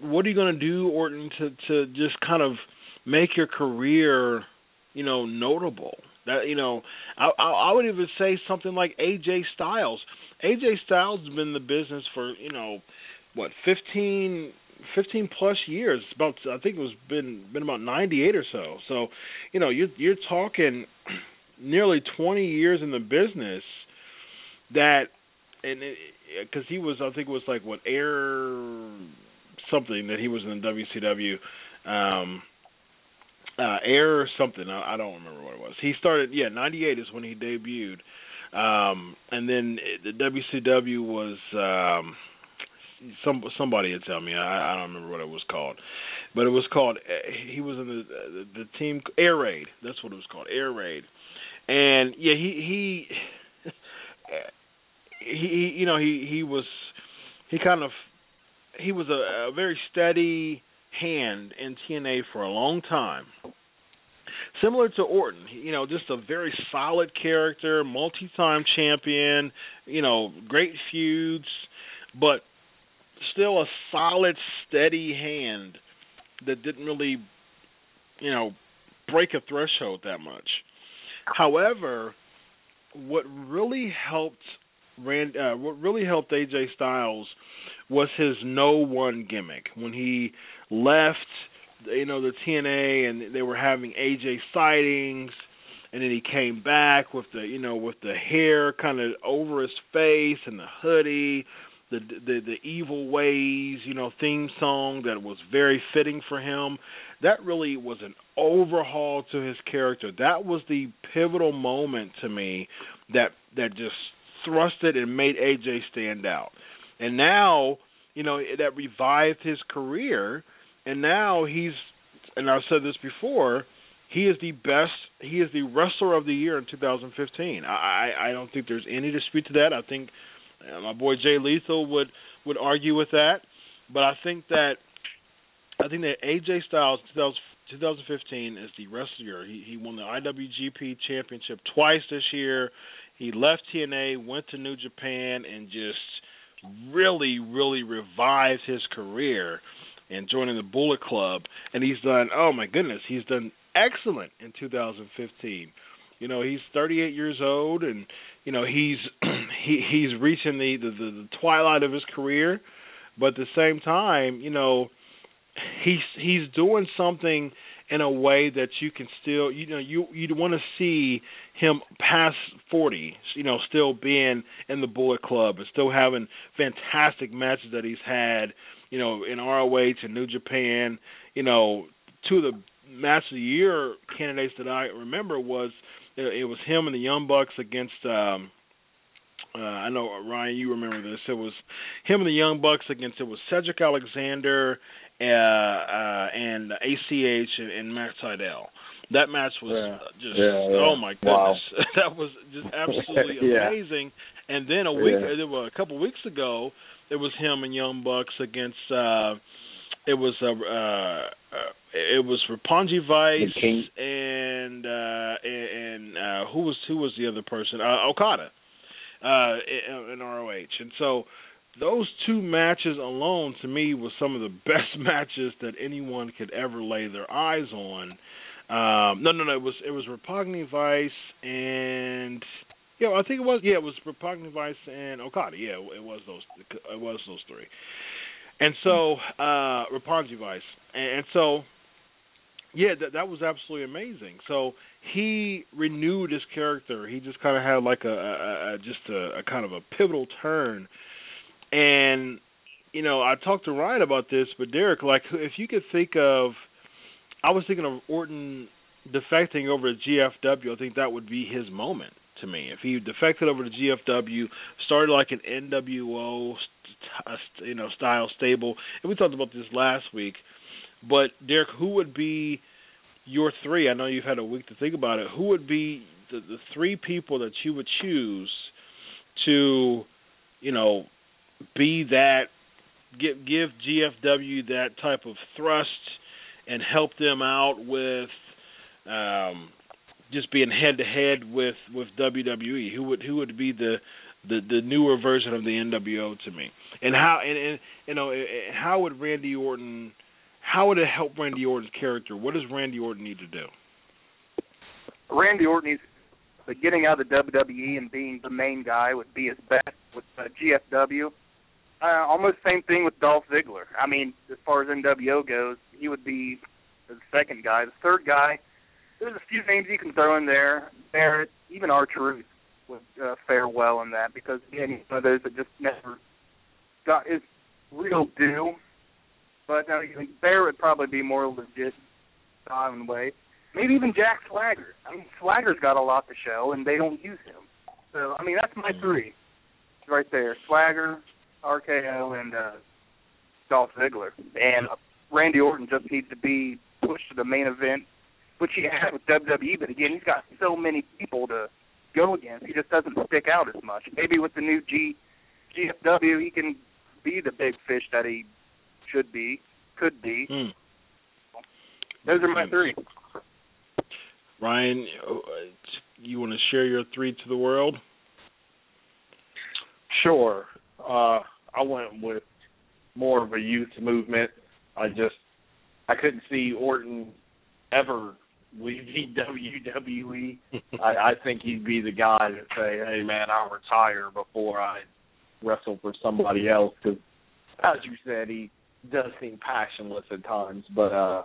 what are you going to do, Orton, to to just kind of make your career, you know, notable? That you know, I, I would even say something like AJ Styles. AJ Styles has been in the business for you know what 15, 15 plus years. About I think it was been been about ninety eight or so. So you know you're you're talking nearly twenty years in the business. That and because he was I think it was like what air something that he was in the WCW. Um, uh air something I, I don't remember what it was he started yeah 98 is when he debuted um and then the WCW was um some somebody would tell me I, I don't remember what it was called but it was called he was in the the, the team Air Raid that's what it was called Air Raid and yeah he he he you know he he was he kind of he was a, a very steady hand in TNA for a long time. Similar to Orton, you know, just a very solid character, multi-time champion, you know, great feuds, but still a solid, steady hand that didn't really, you know, break a threshold that much. However, what really helped Rand, uh, what really helped AJ Styles was his no one gimmick when he left you know the TNA and they were having AJ sightings and then he came back with the you know with the hair kind of over his face and the hoodie the the the evil ways you know theme song that was very fitting for him. That really was an overhaul to his character. That was the pivotal moment to me that that just thrusted and made AJ stand out. And now you know that revived his career and now he's and I've said this before he is the best he is the wrestler of the year in 2015 I I, I don't think there's any dispute to that. I think uh, my boy Jay Lethal would would argue with that. But I think that I think that AJ Styles 2015 is the wrestler. He he won the IWGP championship twice this year. He left TNA went to New Japan and just really, really revived his career and joining the Bullet Club. And he's done, oh my goodness, he's done excellent in 2015. You know, he's 38 years old, and you know he's he he's reaching the, the the twilight of his career, but at the same time, you know, he's he's doing something in a way that you can still you know you you want to see him past 40 you know still being in the bullet club and still having fantastic matches that he's had you know in ROH and New Japan you know two of the match of the year candidates that I remember was it was him and the Young Bucks against um uh I know Ryan you remember this it was him and the Young Bucks against it was Cedric Alexander uh, uh, and ACH and, and Matt Sydal. That match was Yeah. uh, just Yeah, yeah. oh my goodness, Wow. that was just absolutely amazing. And then a week, Yeah. there were a couple weeks ago, it was him and Young Bucks against. uh It was uh, uh, uh it was Roppongi Vice and uh and, and uh who was who was the other person? Uh Okada. Uh in, in ROH. And so those two matches alone to me was some of the best matches that anyone could ever lay their eyes on. Um no no no it was it was Roppongi Vice and yeah, I think it was yeah, it was Roppongi Vice and Okada. Yeah, it was those it was those three. And so uh Roppongi Vice. And, and so yeah, that that was absolutely amazing. So he renewed his character. He just kind of had like a, a, a just a, a kind of a pivotal turn. And you know, I talked to Ryan about this, but Derek, like, if you could think of, I was thinking of Orton defecting over to GFW. I think that would be his moment to me. If he defected over to GFW, started like an NWO, you know, style stable, and we talked about this last week. But Derek, who would be your three? I know you've had a week to think about it. Who would be the, the three people that you would choose to, you know, be that give give GFW that type of thrust and help them out with um just being head to head with with WWE. Who would who would be the the the newer version of the NWO to me? And how and, and you know how would Randy Orton how would it help Randy Orton's character? What does Randy Orton need to do? Randy Orton needs but getting out of the WWE and being the main guy would be his best with uh, GFW. Uh, almost same thing with Dolph Ziggler. I mean, as far as NWO goes, he would be the second guy. The third guy, there's a few names you can throw in there. Barrett, even our would uh, fare well in that because again, he's one of those that just never got his real due. But uh, Barrett would probably be more legit and way. Maybe even Jack Swagger. I mean, Swagger's got a lot to show, and they don't use him. So, I mean, that's my three right there: Swagger, RKO, and uh, Dolph Ziggler. And uh, Randy Orton just needs to be pushed to the main event, which he had with WWE. But again, he's got so many people to go against. He just doesn't stick out as much. Maybe with the new G GFW, he can be the big fish that he should be, could be. Hmm. Those are my three. Ryan, uh, you want to share your three to the world? Sure. Uh, I went with more of a youth movement. I just I couldn't see Orton ever leaving WWE. I, I think he'd be the guy to say, "Hey, man, I'll retire before I wrestle for somebody else." Because, as you said, he does seem passionless at times. But uh,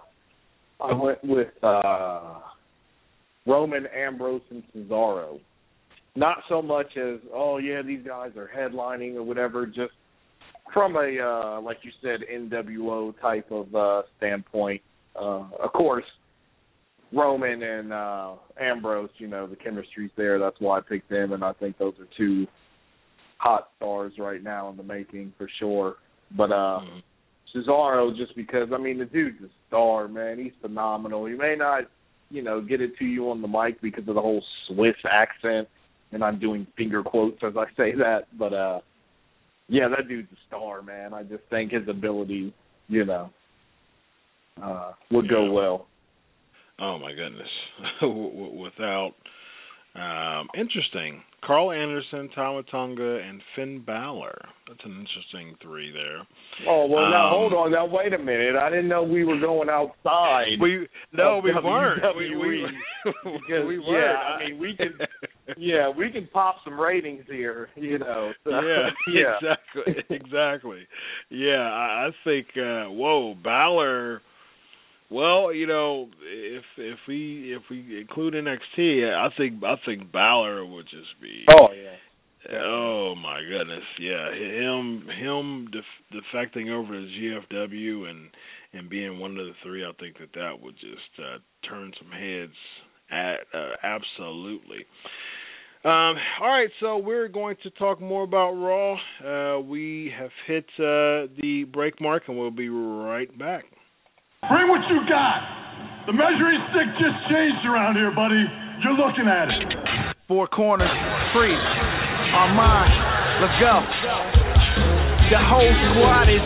I went with uh, Roman, Ambrose, and Cesaro. Not so much as, oh yeah, these guys are headlining or whatever. Just from a uh, like you said, NWO type of uh, standpoint. Uh, of course, Roman and uh, Ambrose, you know, the chemistry's there. That's why I picked them, and I think those are two hot stars right now in the making for sure. But uh, Cesaro, just because I mean the dude's a star, man. He's phenomenal. He may not, you know, get it to you on the mic because of the whole Swiss accent, and I'm doing finger quotes as I say that. But uh, yeah, that dude's a star, man. I just think his ability, you know, uh, would go well. Oh my goodness! Without um, interesting, Karl Anderson, Tama Tonga, and Finn Balor. That's an interesting three there. Oh well, now Um, hold on. Now wait a minute. I didn't know we were going outside. We no, we weren't. We, we, Because, we yeah, weren't. I mean, we can. yeah, we can pop some ratings here, you know. So, yeah, yeah, exactly, exactly. Yeah, I, I think. uh Whoa, Balor. Well, you know, if if we if we include NXT, I think I think Balor would just be. Oh yeah. Oh my goodness, yeah, him him def- defecting over to GFW and and being one of the three, I think that that would just uh, turn some heads. At uh, absolutely. Um, all right, so we're going to talk more about Raw. Uh, we have hit uh, the break mark, and we'll be right back. Bring what you got. The measuring stick just changed around here, buddy. You're looking at it. Four corners, free. Armand, let's go. The whole squad is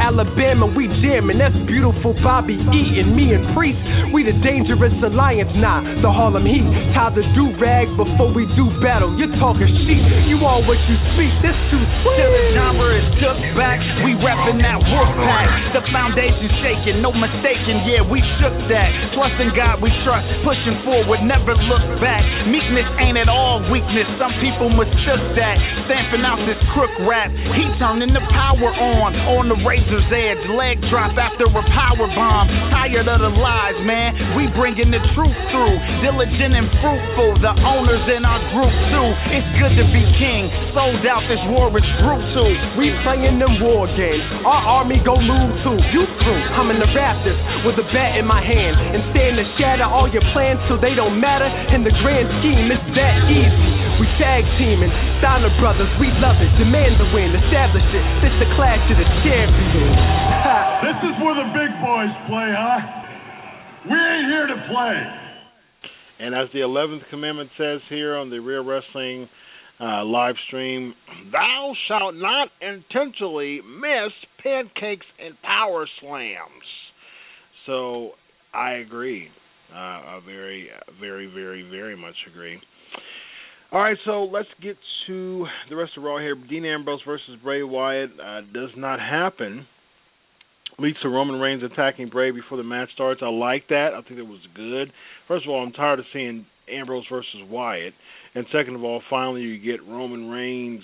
Alabama, we jamming. That's beautiful Bobby Eaton. Me and Priest, we the dangerous alliance. Nah, the Harlem Heat. Tie the do rag before we do battle. You're talking shit. You all what you speak. This too sweet. Till the genre is took back, we reppin' that wolf pack. The foundation shaking, no mistaking. Yeah, we shook that. Trust in God, we trust. Pushing forward, never look back. Meekness ain't at all weakness. Some people mistook that. Stamping out this crook rap. He turning the power on, on the razor's edge. Leg drop after a power bomb. Tired of the lies, man. We bringing the truth through. Diligent and fruitful. The owners in our group too. It's good to be king. Sold out. This war is brutal. We playing them war games. Our army go move too. You through. I'm in the Raptors with a bat in my hand and stand to shatter all your plans so they don't matter. In the grand scheme, it's that easy. We tag teaming, Steiner brothers, we love it. Demand the win, establish it. This the clash of the champions. This is where the big boys play, huh? We ain't here to play. And as the eleventh commandment says here on the Real Wrestling uh, live stream, thou shalt not intentionally miss pancakes and power slams. So I agree. Uh, I very, very, very, very much agree. All right, so let's get to the rest of Raw here. Dean Ambrose versus Bray Wyatt uh, does not happen. Leads to Roman Reigns attacking Bray before the match starts. I like that. I think it was good. First of all, I'm tired of seeing Ambrose versus Wyatt, and second of all, finally you get Roman Reigns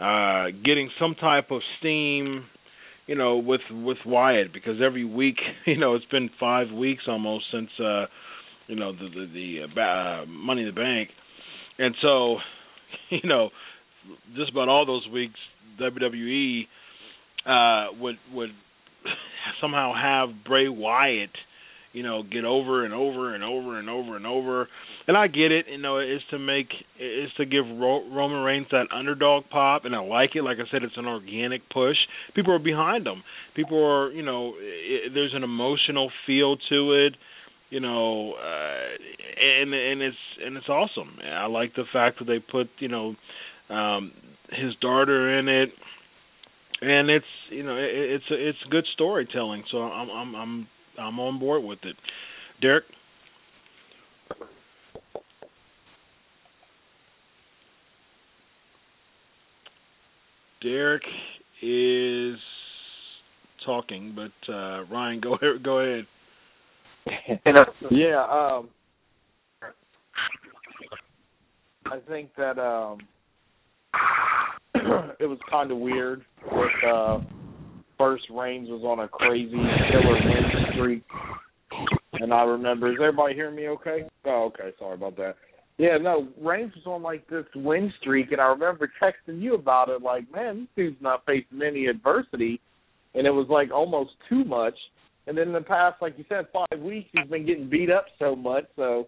uh, getting some type of steam, you know, with with Wyatt because every week, you know, it's been five weeks almost since uh, you know the the, the uh, Money in the Bank and so, you know, just about all those weeks, WWE uh, would would somehow have Bray Wyatt, you know, get over and over and over and over and over. And I get it, you know, it's to make it's to give Ro- Roman Reigns that underdog pop, and I like it. Like I said, it's an organic push. People are behind him. People are, you know, it, there's an emotional feel to it you know, uh, and and it's and it's awesome. I like the fact that they put you know um, his daughter in it, and it's you know it, it's it's good storytelling. So I'm I'm I'm I'm on board with it. Derek. Derek is talking, but uh, Ryan, go ahead. Go ahead. yeah, um I think that um it was kind of weird that uh first Reigns was on a crazy killer win streak. And I remember, is everybody hearing me okay? Oh, okay, sorry about that. Yeah, no, Reigns was on like this win streak, and I remember texting you about it. Like, man, this dude's not facing any adversity, and it was like almost too much. And then in the past, like you said, five weeks, he's been getting beat up so much. So,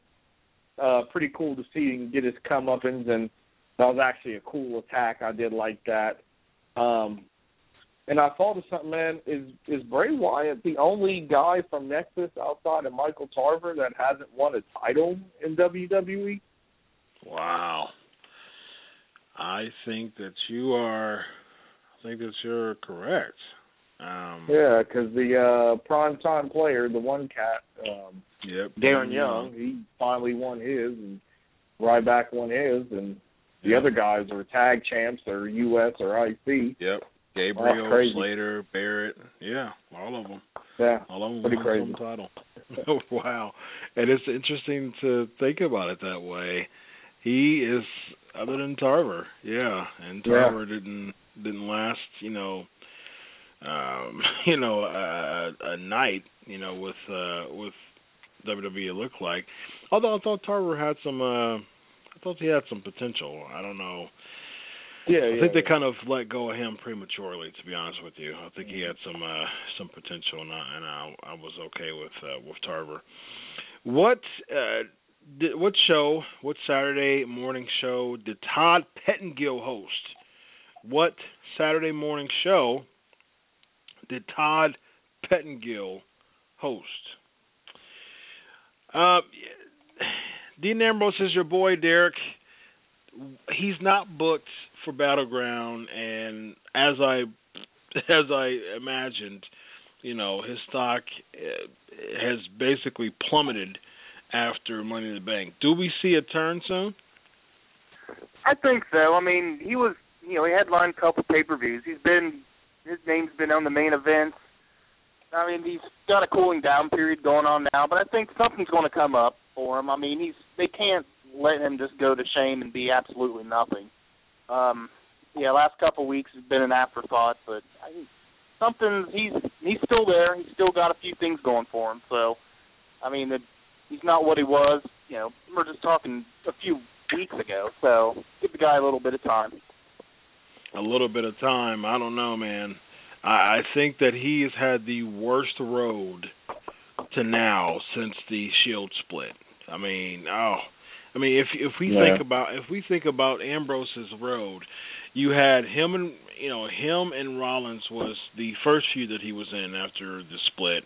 uh, pretty cool to see him get his comeuppance, and that was actually a cool attack. I did like that. Um, and I thought of something, man. Is is Bray Wyatt the only guy from Nexus outside of Michael Tarver that hasn't won a title in WWE? Wow. I think that you are. I think that you're correct. Um, yeah, because the uh, prime time player, the one cat, um, yep, Darren Young, he finally won his, and Ryback won his, and the Yep. other guys are tag champs or US or IC. Yep. Gabriel. Slater, Barrett. Yeah, all of them. Yeah, All of them Pretty crazy. title. oh, wow. And it's interesting to think about it that way. He is other than Tarver, yeah, and Yeah. Tarver didn't didn't last, you know, um, you know, a, a night, you know, with uh with WWE it looked like. Although I thought Tarver had some uh I thought he had some potential. I don't know. yeah, I yeah. think they kind of let go of him prematurely. To be honest with you, I think he had some uh, some potential, and I, and I, I was okay with uh, with Tarver. What uh, did, what show? What Saturday morning show did Todd Pettengill host? What Saturday morning show did Todd Pettengill host? Uh, Dean Ambrose is your boy, Derek he's not booked for battleground and as i as i imagined you know his stock uh, has basically plummeted after money in the bank do we see a turn soon I think so. I mean, he was, you know, he headlined a couple pay-per-views. He's been, his name's been on the main events. I mean, he's got a cooling down period going on now, but I think something's going to come up for him. I mean, he's they can't let him just go to shame and be absolutely nothing. Um, yeah, last couple weeks has been an afterthought, but I, something he's he's still there. He's still got a few things going for him. So, I mean, it, he's not what he was. You know, we're just talking a few weeks ago. So, give the guy a little bit of time. A little bit of time i don't know man i i think that he has had the worst road to now since the shield split i mean oh I mean, if if we Yeah. think about if we think about Ambrose's road, you had him and you know him and Rollins was the first feud that he was in after the split,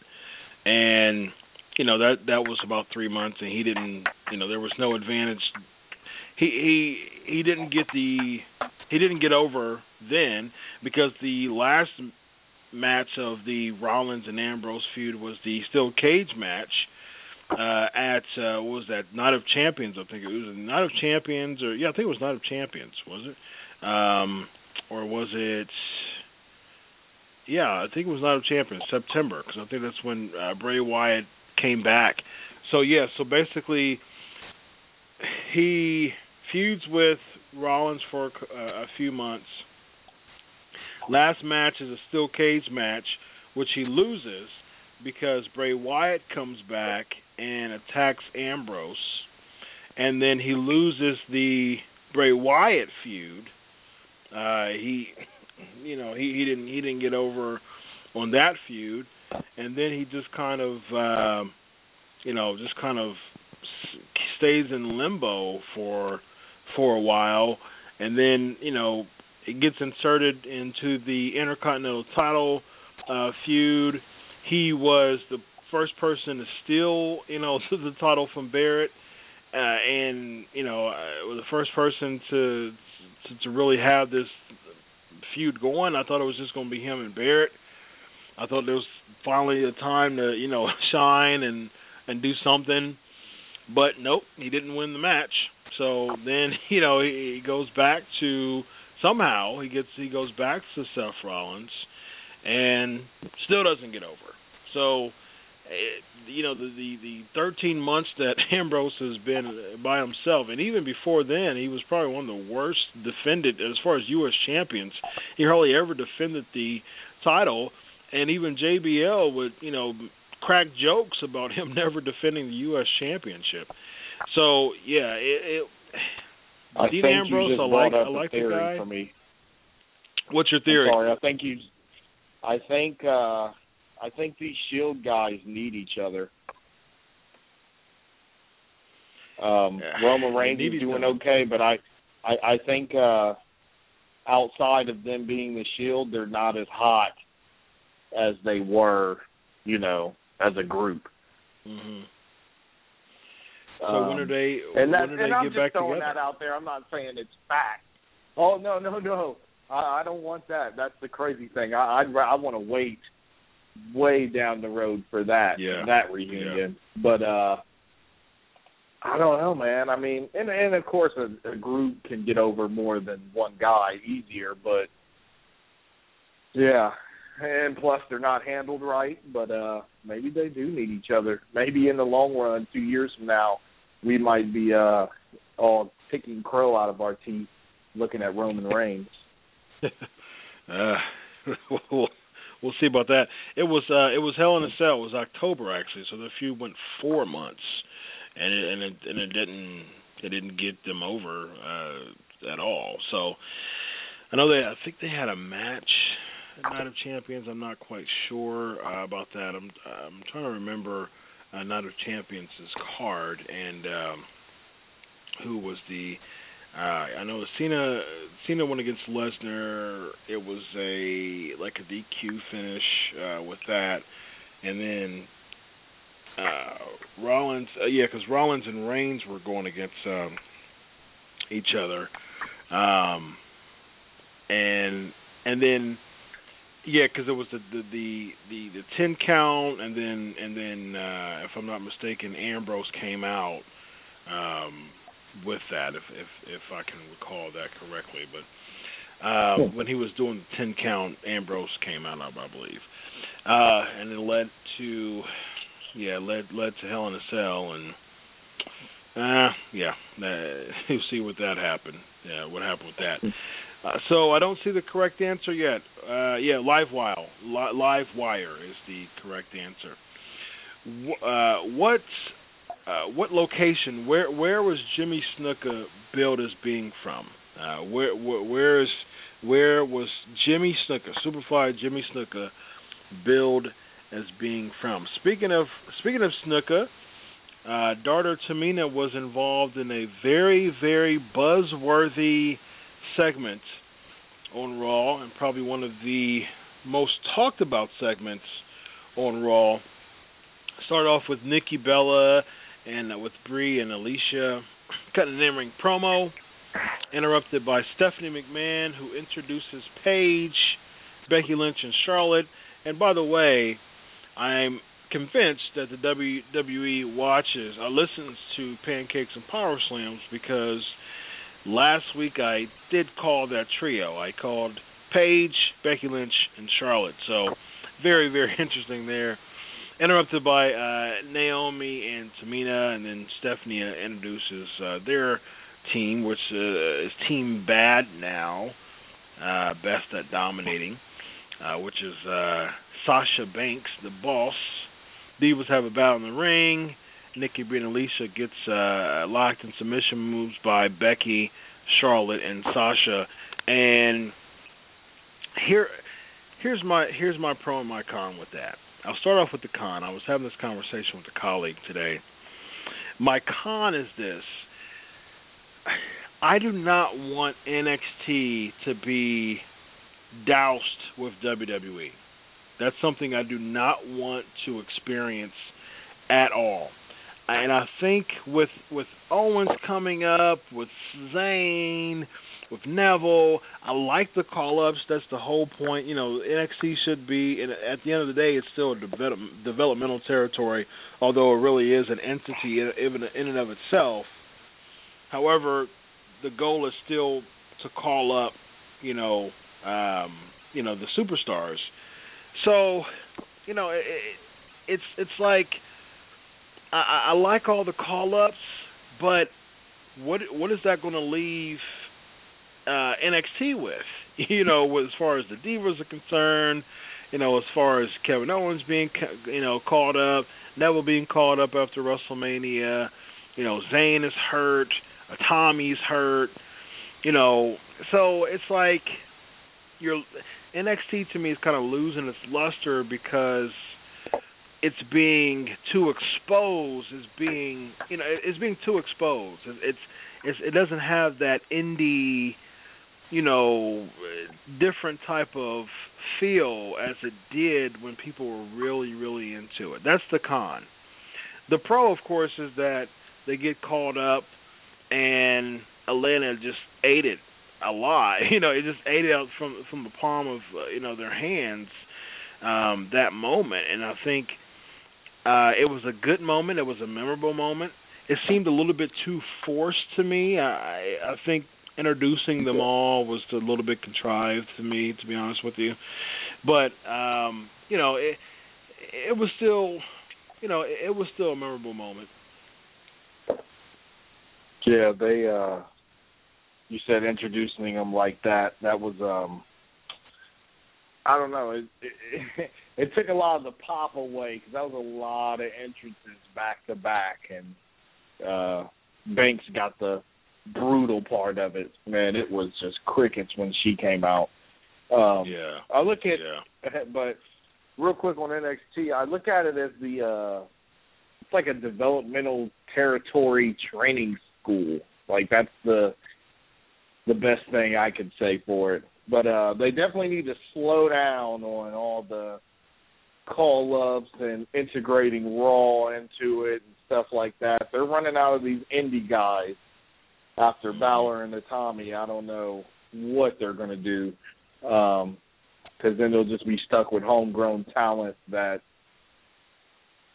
and you know that that was about three months, and he didn't you know there was no advantage. He he he didn't get the he didn't get over then because the last match of the Rollins and Ambrose feud was the steel cage match uh at uh what was that? Night of Champions I think it was. Night of Champions or yeah I think it was Night of Champions was it? Um or was it yeah I think it was Night of Champions September because I think that's when uh, Bray Wyatt came back. So yeah so basically he feuds with Rollins for uh, a few months last match is a steel cage match which he loses because Bray Wyatt comes back and attacks Ambrose, and then he loses the Bray Wyatt feud. Uh, he, you know, he, he didn't he didn't get over on that feud, and then he just kind of, uh, you know, just kind of stays in limbo for for a while, and then you know it gets inserted into the Intercontinental title uh, feud he was the first person to steal, you know, the title from Barrett, uh, and you know, uh, was the first person to, to to really have this feud going. I thought it was just going to be him and Barrett. I thought there was finally a time to you know shine and and do something, but nope, he didn't win the match. So then you know he, he goes back to somehow he gets he goes back to Seth Rollins and still doesn't get over. So, eh, you know, the, the the 13 months that Ambrose has been by himself, and even before then, he was probably one of the worst defended as far as U.S. champions. He hardly ever defended the title, and even JBL would, you know, crack jokes about him never defending the U.S. championship. So yeah, it. it I Dean think Ambrose, I like. I like the guy. for me. What's your I'm theory? sorry, I think you. I think. uh I think these Shield guys need each other. Um, Yeah, Roman Reigns is doing other. okay, but I, I, I think uh outside of them being the Shield, they're not as hot as they were, you know, as a group. hmm So Um, when are they? and when that's do they and I'm get just back throwing together? that out there. I'm not saying it's fact. Oh no no no! I, I don't want that. That's the crazy thing. I I'd, I want to wait way down the road for that Yeah. that reunion. But uh I don't know, man. I mean, and and of course a, a group can get over more than one guy easier, but yeah. And plus they're not handled right, but uh maybe they do need each other. Maybe in the long run, 2 years from now, we might be uh all picking crow out of our teeth looking at Roman Reigns. uh, we'll, see about that. It was uh, it was Hell in a Cell. It was October actually, so the feud went four months, and it, and it and it didn't it didn't get them over uh, at all. So I know they I think they had a match at Night of Champions. I'm not quite sure uh, about that. I'm I'm trying to remember uh, of Champions' card and um, who was the uh, I know Cena Cena went against Lesnar. It was a like a DQ finish uh, with that, and then uh, Rollins. Uh, yeah, because Rollins and Reigns were going against um, each other, um, and and then yeah, because it was the the the the, the ten count, and then and then uh, if I'm not mistaken, Ambrose came out. Um, with that, if if if I can recall that correctly. But uh, when he was doing the ten count, Ambrose came out, I, I believe, uh, and it led to yeah led led to Hell in a Cell, and uh, yeah, uh, you'll see what that happened. Yeah, what happened with that. Uh, so I don't see the correct answer yet. Uh, yeah, live wire, li- live wire is the correct answer. Uh, what uh, what location? Where where was Jimmy Snuka billed as being from? Uh, where, where where is where was Jimmy Snuka, Superfly Jimmy Snuka, billed as being from? Speaking of speaking of Snuka, daughter Tamina was involved in a very very buzzworthy segment on Raw, and probably one of the most talked about segments on Raw. Start off with Nikki Bella and uh, with Brie and Alicia cutting an in-ring promo, interrupted by Stephanie McMahon, who introduces Paige, Becky Lynch, and Charlotte. And by the way, I'm convinced that the WWE watches, or listens to Pancakes and Power Slams because last week I did call that trio. I called Paige, Becky Lynch, and Charlotte. So very, very interesting there interrupted by uh, Naomi and Tamina, and then Stephanie introduces uh, their team, which uh, is Team Bad now, uh, best at dominating, uh, which is uh, Sasha Banks, the boss. Divas have a battle in the ring. Nikki Alicia gets uh, locked in submission moves by Becky, Charlotte, and Sasha. And here, here's my here's my pro and my con with that. I'll start off with the con. I was having this conversation with a colleague today. My con is this. I do not want NXT to be doused with WWE. That's something I do not want to experience at all. And I think with with Owens coming up, with Zayn, with Neville. I like the call ups. That's the whole point. You know, NXT should be. And at the end of the day, it's still a develop, developmental territory, although it really is an entity in, in and of itself. However, the goal is still to call up, you know, um, you know, the superstars. So, you know, it, it's it's like I, I like all the call ups, but what what is that going to leave uh, NXT with? You know, as far as the divas are concerned, you know, as far as Kevin Owens being, you know, called up, Neville being called up after WrestleMania, You know, Zayn is hurt, Tommy's hurt. You know, so it's like you're NXT to me is kind of losing its luster because it's being too exposed as being you know it's being too exposed. It's it's it doesn't have that indie you know different type of feel as it did when people were really really into it. That's the con. The pro of course is that they get called up and Atlanta just ate it a lot. You know it just ate it out from from the palm of uh, you know their hands um that moment. And i think uh, it was a good moment. It was a memorable moment. It seemed a little bit too forced to me. I I think introducing them all was a little bit contrived to me, to be honest with you. But um, you know, it it was still, you know, it was still a memorable moment. Yeah, they. uh You said introducing them like that. That was um I don't know. It, it, it took a lot of the pop away because that was a lot of entrances back to back, and uh Banks got the brutal part of it. Man, it was just crickets when she came out. Um, yeah. I look at, yeah. but real quick on NXT, I look at it as the uh it's like a developmental territory training school. Like that's the the best thing I could say for it. But uh they definitely need to slow down on all the call ups and integrating Raw into it and stuff like that. They're running out of these indie guys after Balor and the Tommy. I don't know what they're going to do because um, then they'll just be stuck with homegrown talent that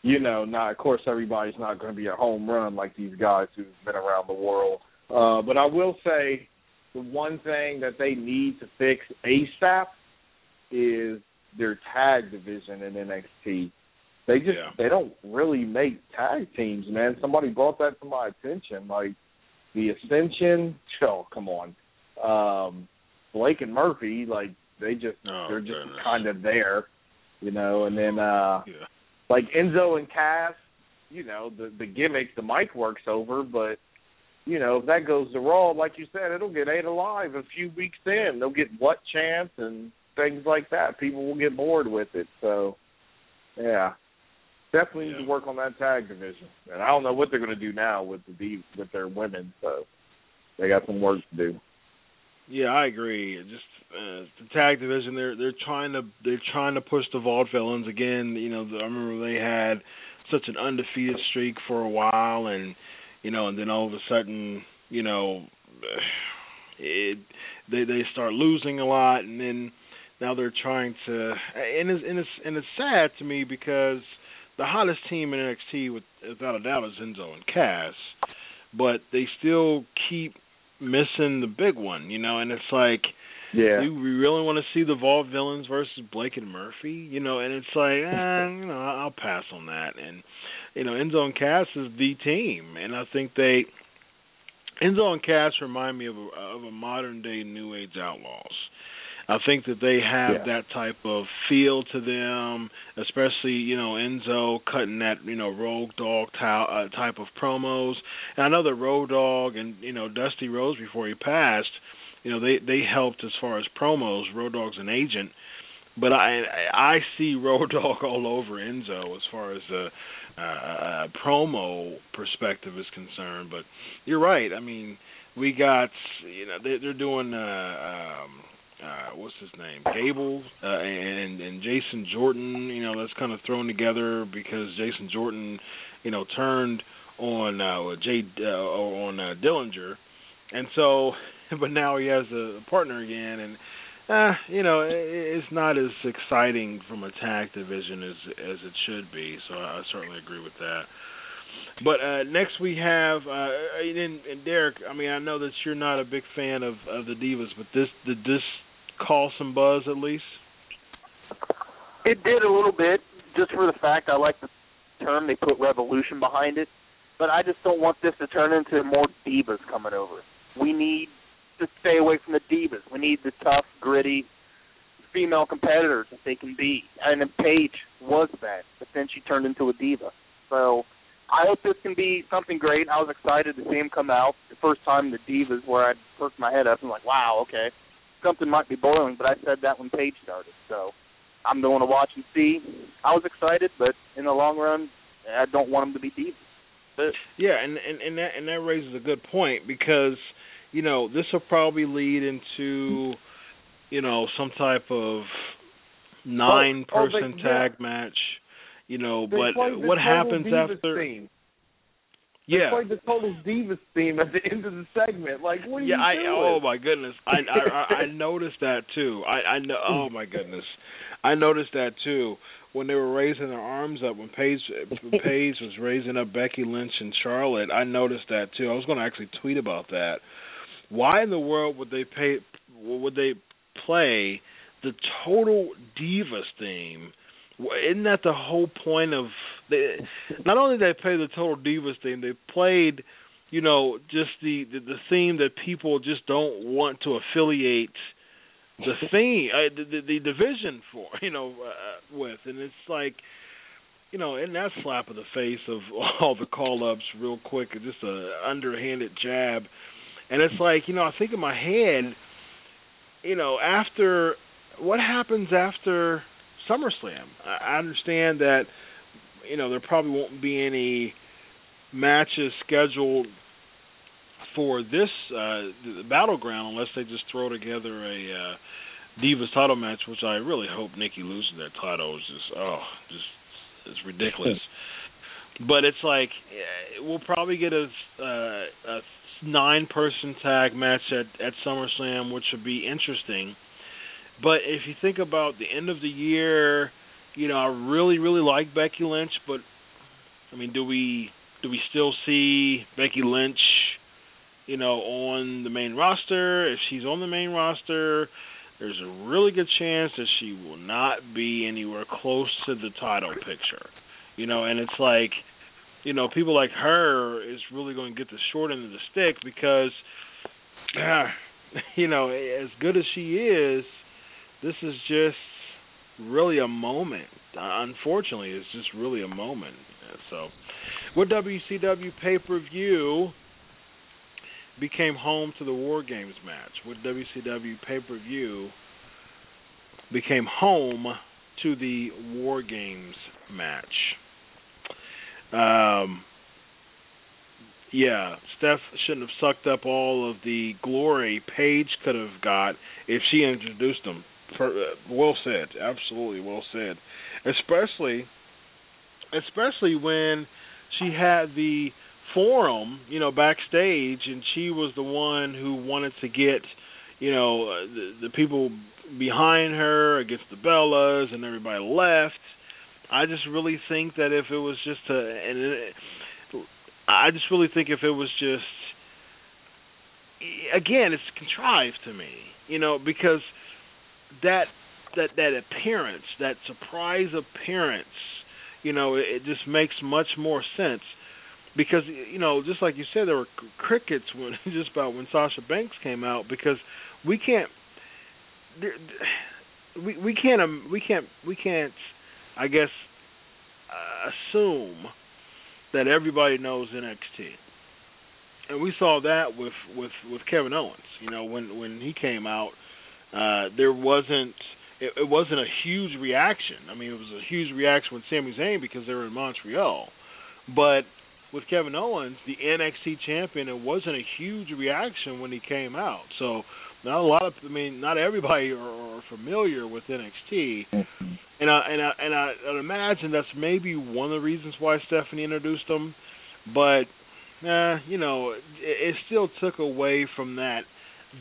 you know. Not of course everybody's not going to be a home run like these guys who've been around the world. Uh, but I will say the one thing that they need to fix ASAP is their tag division in NXT. They just yeah. they don't really make tag teams, man. Somebody brought that to my attention. Like the Ascension, oh come on. Um Blake and Murphy, like they just oh, they're just kind of there, you know. And then uh Yeah. like Enzo and Cass, you know, the the gimmick, the mic works over, but you know, if that goes to Raw, like you said, it'll get eight alive a few weeks in. They'll get what chance and things like that. People will get bored with it. So, yeah, definitely Yeah. need to work on that tag division. And I don't know what they're going to do now with the with their women. So they got some work to do. Yeah, I agree. Just uh, the tag division, they're they're trying to they're trying to push the Vaudevillains again. You know, the, I remember they had such an undefeated streak for a while, and you know, and then all of a sudden, you know, it they they start losing a lot, and then now they're trying to, and it's and it's and it's sad to me because the hottest team in NXT, with, without a doubt, is Enzo and Cass, but they still keep missing the big one, you know, and it's like. Yeah. Do we really want to see the Vaudevillains versus Blake and Murphy? You know, and it's like, eh, you know, I'll pass on that. And you know, Enzo and Cass is the team, and I think they Enzo and Cass remind me of a, of a modern day New Age Outlaws. I think that they have Yeah. that type of feel to them, especially you know Enzo cutting that you know Road Dog ty- uh, type of promos. And I know that Road Dog and you know Dusty Rhodes before he passed, you know they they helped as far as promos. Road Dog's an agent, but I I see Road Dog all over Enzo as far as a, a, a promo perspective is concerned. But you're right. I mean, we got you know they, they're doing. Uh, um, uh, what's his name, Gable, uh, and and Jason Jordan. You know, that's kind of thrown together because Jason Jordan, you know, turned on uh, Jay uh, on uh, Dillinger, and so, but now he has a partner again, and uh, you know, it, it's not as exciting from a tag division as as it should be. So I certainly agree with that. But uh, next we have uh, and, and Derek. I mean, I know that you're not a big fan of of the Divas, but this did this call some buzz at least? It did a little bit, just for the fact I like the term they put revolution behind it. But I just don't want this to turn into more divas coming over. We need to stay away from the divas. We need the tough, gritty female competitors that they can be. And Paige was that, but then she turned into a diva. So I hope this can be something great. I was excited to see him come out. The first time the Divas where I perked my head up and like, wow, okay, something might be boiling. But I said that when Paige started, so I'm going to watch and see. I was excited, but in the long run, I don't want him to be Divas. But, yeah, and and and that and that raises a good point because you know this will probably lead into you know some type of nine person oh, they, tag yeah. match. You know, They but what happens after? Theme. Yeah, They played the Total Divas theme at the end of the segment. Like, what are yeah. you I doing? oh my goodness, I I I I noticed that too. I I know. Mm. Oh my goodness, I noticed that too when they were raising their arms up when Paige when Paige was raising up Becky Lynch and Charlotte. I noticed that too. I was going to actually tweet about that. Why in the world would they pay? Would they play the Total Divas theme? Isn't that the whole point of? They, not only did they play the Total Divas theme, they played, you know, just the, the the theme that people just don't want to affiliate the theme, uh, the, the the division for, you know, uh, with, and it's like, you know, and that slap of the face of all the call ups real quick, just a underhanded jab, and it's like, you know, I think in my head, you know, after what happens after SummerSlam, I understand that, you know, there probably won't be any matches scheduled for this uh the battleground unless they just throw together a uh Divas title match, which I really hope Nikki loses that title. Is just oh, just it's ridiculous. but it's like eh, we'll probably get a, uh, a nine person tag match at at SummerSlam, which would be interesting. But if you think about the end of the year, you know, I really really like Becky Lynch, but I mean, do we do we still see Becky Lynch, you know, on the main roster? If she's on the main roster, there's a really good chance that she will not be anywhere close to the title picture. You know, and it's like, you know, people like her is really going to get the short end of the stick because, uh, you know, as good as she is, this is just really a moment. Uh, unfortunately, it's just really a moment. So, what WCW pay per view became home to the War Games match? What WCW pay per view became home to the War Games match? Um, yeah, Steph shouldn't have sucked up all of the glory Paige could have got if she introduced them. Uh, well said, absolutely well said. Especially, especially when she had the forum, you know, backstage, and she was the one who wanted to get, you know, uh, the, the people behind her against the Bellas, and everybody left. I just really think that if it was just a, and it, I just really think if it was just, again, it's contrived to me, you know, because that that that appearance, that surprise appearance, you know, it, it just makes much more sense because you know, just like you said, there were crickets when just about when Sasha Banks came out because we can't we we can't um, we can't we can't I guess uh, assume that everybody knows NXT. And we saw that with with with Kevin Owens. You know, when when he came out, uh there wasn't it, it wasn't a huge reaction. I mean, it was a huge reaction with Sami Zayn because they were in Montreal. But with Kevin Owens, the NXT champion, it wasn't a huge reaction when he came out. So not a lot of, I mean, not everybody are, are familiar with NXT, and I and I and I I'd imagine that's maybe one of the reasons why Stephanie introduced them, but, uh, you know, it, it still took away from that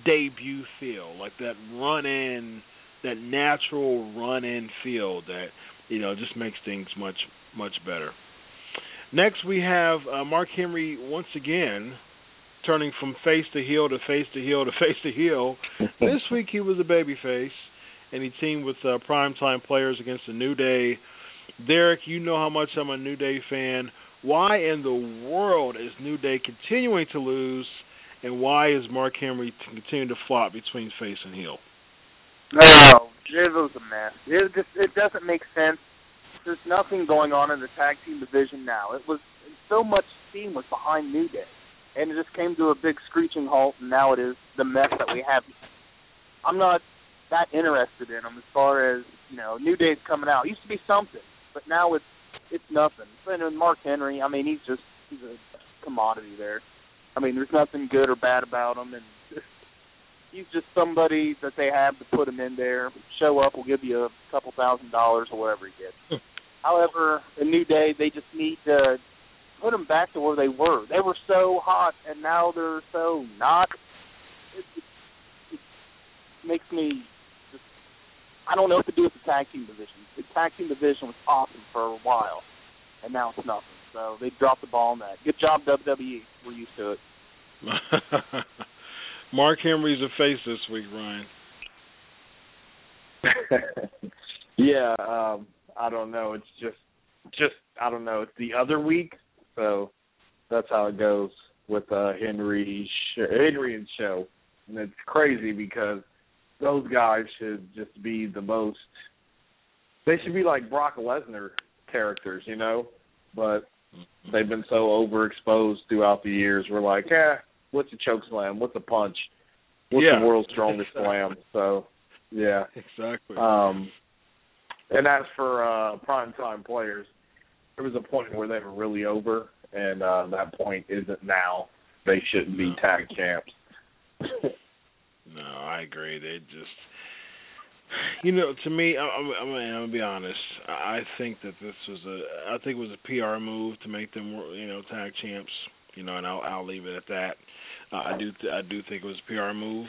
debut feel, like that run in, that natural run in feel that you know just makes things much much better. Next, we have uh, Mark Henry once again turning from face to heel to face to heel to face to heel. this week he was a babyface, and he teamed with uh, primetime players against the New Day. Derek, you know how much I'm a New Day fan. Why in the world is New Day continuing to lose, and why is Mark Henry continuing to flop between face and heel? No, it was a mess. It just it doesn't make sense. There's nothing going on in the tag team division now. It was so much steam was behind New Day, and it just came to a big screeching halt, and now it is the mess that we have. I'm not that interested in them as far as you know. New Day's coming out. It used to be something, but now it's it's nothing. And Mark Henry, I mean, he's just he's a commodity there. I mean, there's nothing good or bad about him, and he's just somebody that they have to put him in there. Show up, we'll give you a couple thousand dollars or whatever he gets. Hmm. However, the New Day, they just need to put them back to where they were. They were so hot, and now they're so not. It, it, it makes me. Just, I don't know what to do with the tag team division. The tag team division was awesome for a while, and now it's nothing. So they dropped the ball on that. Good job, WWE. We're used to it. Mark Henry's a face this week, Ryan. yeah, um, I don't know. It's just, just I don't know. It's the other week, so that's how it goes with uh, Henry, Henry and Show, and it's crazy because those guys should just be the most. They should be like Brock Lesnar characters, you know, but they've been so overexposed throughout the years. We're like, yeah, what's a choke slam? What's a punch? What's yeah. the world's strongest slam? So, yeah, exactly. Um, and as for uh, prime time players, there was a point where they were really over, and uh, that point isn't now. They shouldn't be tag champs. no, I agree. They just you know, to me, I'm, I'm, I'm gonna be honest. I think that this was a, I think it was a PR move to make them, you know, tag champs. You know, and I'll, I'll leave it at that. Uh, I do, th- I do think it was a PR move.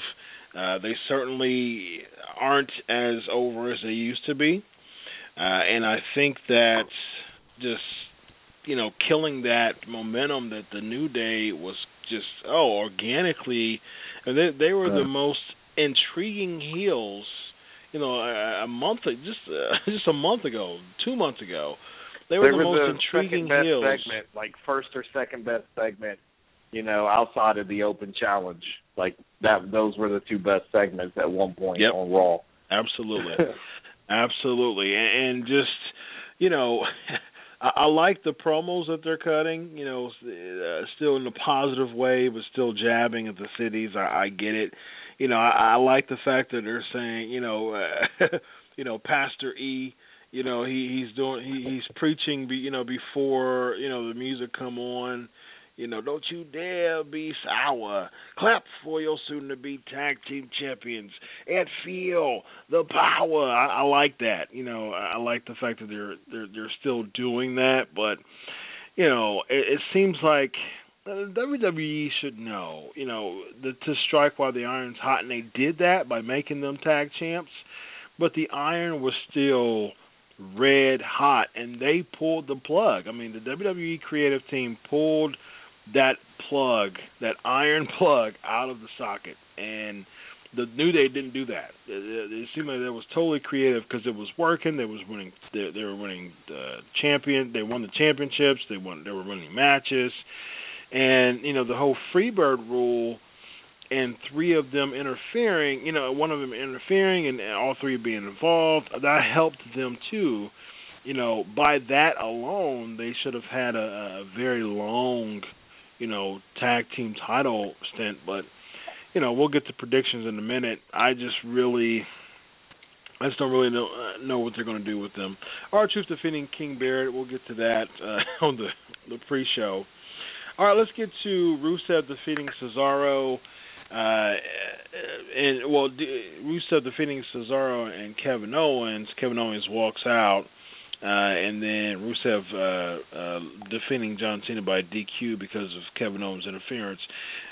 Uh, they certainly aren't as over as they used to be, uh, and I think that just, you know, killing that momentum that the New Day was just oh organically, and they they were the most intriguing heels you know, a, a month just uh, just a month ago, two months ago, they were they the most the intriguing best heels. segment, like first or second best segment, you know, outside of the Open Challenge. Like that, those were the two best segments at one point yep. on Raw. Absolutely, absolutely, and, and just you know. I, I like the promos that they're cutting, you know, uh, still in a positive way, but still jabbing at the cities. I, I get it you know, I, I like the fact that they're saying, you know, uh, you know, Pastor E, you know, he he's doing he, he's preaching, be, you know, before you know the music come on. You know, don't you dare be sour. Clap for your soon-to-be tag team champions and feel the power. I, I like that. You know, I like the fact that they're they're they're still doing that, but you know, it, it seems like Uh, WWE should know, you know, the, to strike while the iron's hot, and they did that by making them tag champs. But the iron was still red hot, and they pulled the plug. I mean, the WWE creative team pulled that plug, that iron plug, out of the socket, and the New Day didn't do that. It, it seemed like that was totally creative because it was working. They was winning. They, they were winning the champion. They won the championships. They won. They were winning matches and you know the whole freebird rule and three of them interfering you know one of them interfering and all three being involved that helped them too you know by that alone they should have had a, a very long you know tag team title stint but you know we'll get to predictions in a minute i just really I just don't really know uh, know what they're going to do with them. R-Truth defeating King Barrett. We'll get to that uh, on the the pre-show. All right, let's get to Rusev defeating Cesaro. Uh, and well, Rusev defeating Cesaro and Kevin Owens. Kevin Owens walks out, uh, and then Rusev uh, uh, defeating John Cena by DQ because of Kevin Owens' interference.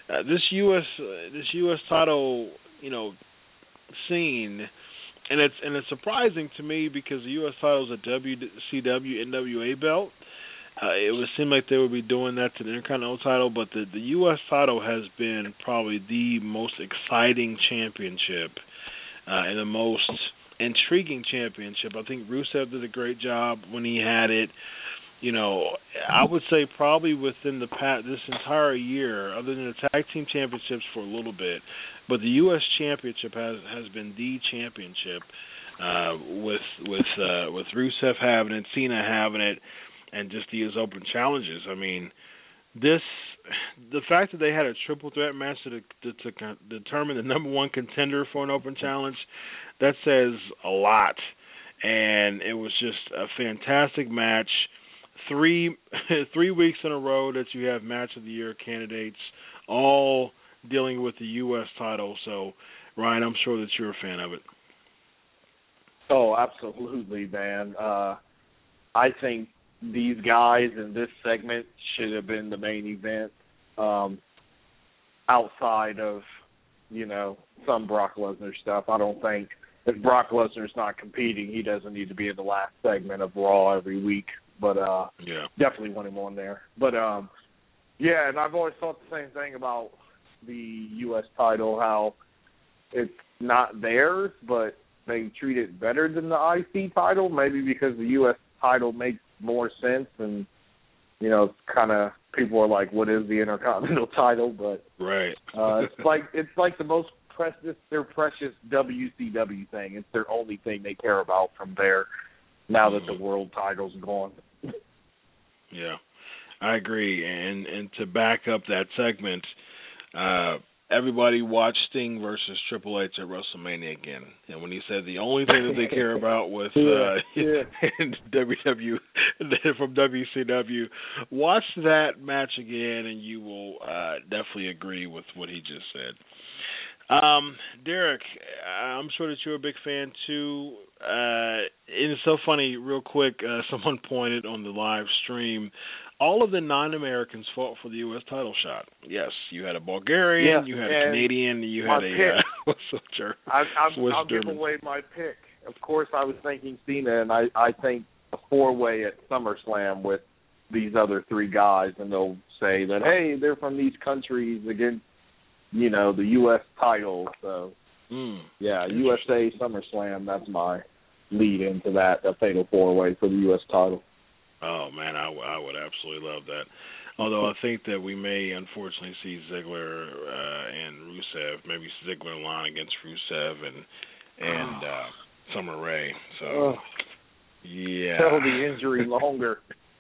Uh, this U.S. Uh, this U.S. title, you know, scene, and it's and it's surprising to me because the U.S. title is a WCW NWA belt. Uh, it would seem like they would be doing that to the Intercontinental title, but the the U.S. title has been probably the most exciting championship uh, and the most intriguing championship. I think Rusev did a great job when he had it. You know, I would say probably within the past this entire year, other than the tag team championships for a little bit, but the U.S. championship has has been the championship uh, with with uh, with Rusev having it, Cena having it and just these open challenges. I mean, this the fact that they had a triple threat match to, to, to determine the number one contender for an open challenge that says a lot. And it was just a fantastic match. Three three weeks in a row that you have match of the year candidates all dealing with the US title. So Ryan I'm sure that you're a fan of it. Oh absolutely man uh I think these guys in this segment should have been the main event. Um, outside of, you know, some Brock Lesnar stuff, I don't think if Brock Lesnar's not competing, he doesn't need to be in the last segment of Raw every week. But uh yeah, definitely want him on there. But um yeah, and I've always thought the same thing about the US title, how it's not theirs, but they treat it better than the IC title, maybe because the US title makes more sense and you know kind of people are like what is the intercontinental title? But right. uh it's like it's like the most precious their precious WCW thing. It's their only thing they care about from there now that mm-hmm. the world title's gone. Yeah. I agree. And and to back up that segment uh everybody watched Sting versus Triple H at WrestleMania again. And when he said the only thing that they care about with uh yeah. WW from WCW, watch that match again and you will uh definitely agree with what he just said. Um, Derek, I'm sure that you're a big fan too. Uh, and it's so funny, real quick, uh, someone pointed on the live stream all of the non-Americans fought for the U.S. title shot. Yes, you had a Bulgarian, you had a Canadian, you had a uh, what's the I, I'm, Swiss I'll German. give away my pick. Of course, I was thinking Cena, and I I think a four-way at SummerSlam with these other three guys, and they'll say that hey, they're from these countries against you know the U.S. title. So mm, yeah, USA SummerSlam. That's my lead into that, a fatal four-way for the U.S. title. Oh man, I, w- I would absolutely love that. Although I think that we may unfortunately see Ziggler uh, and Rusev, maybe Ziggler line against Rusev and and uh, Summer Rae. So oh. yeah, tell the injury longer.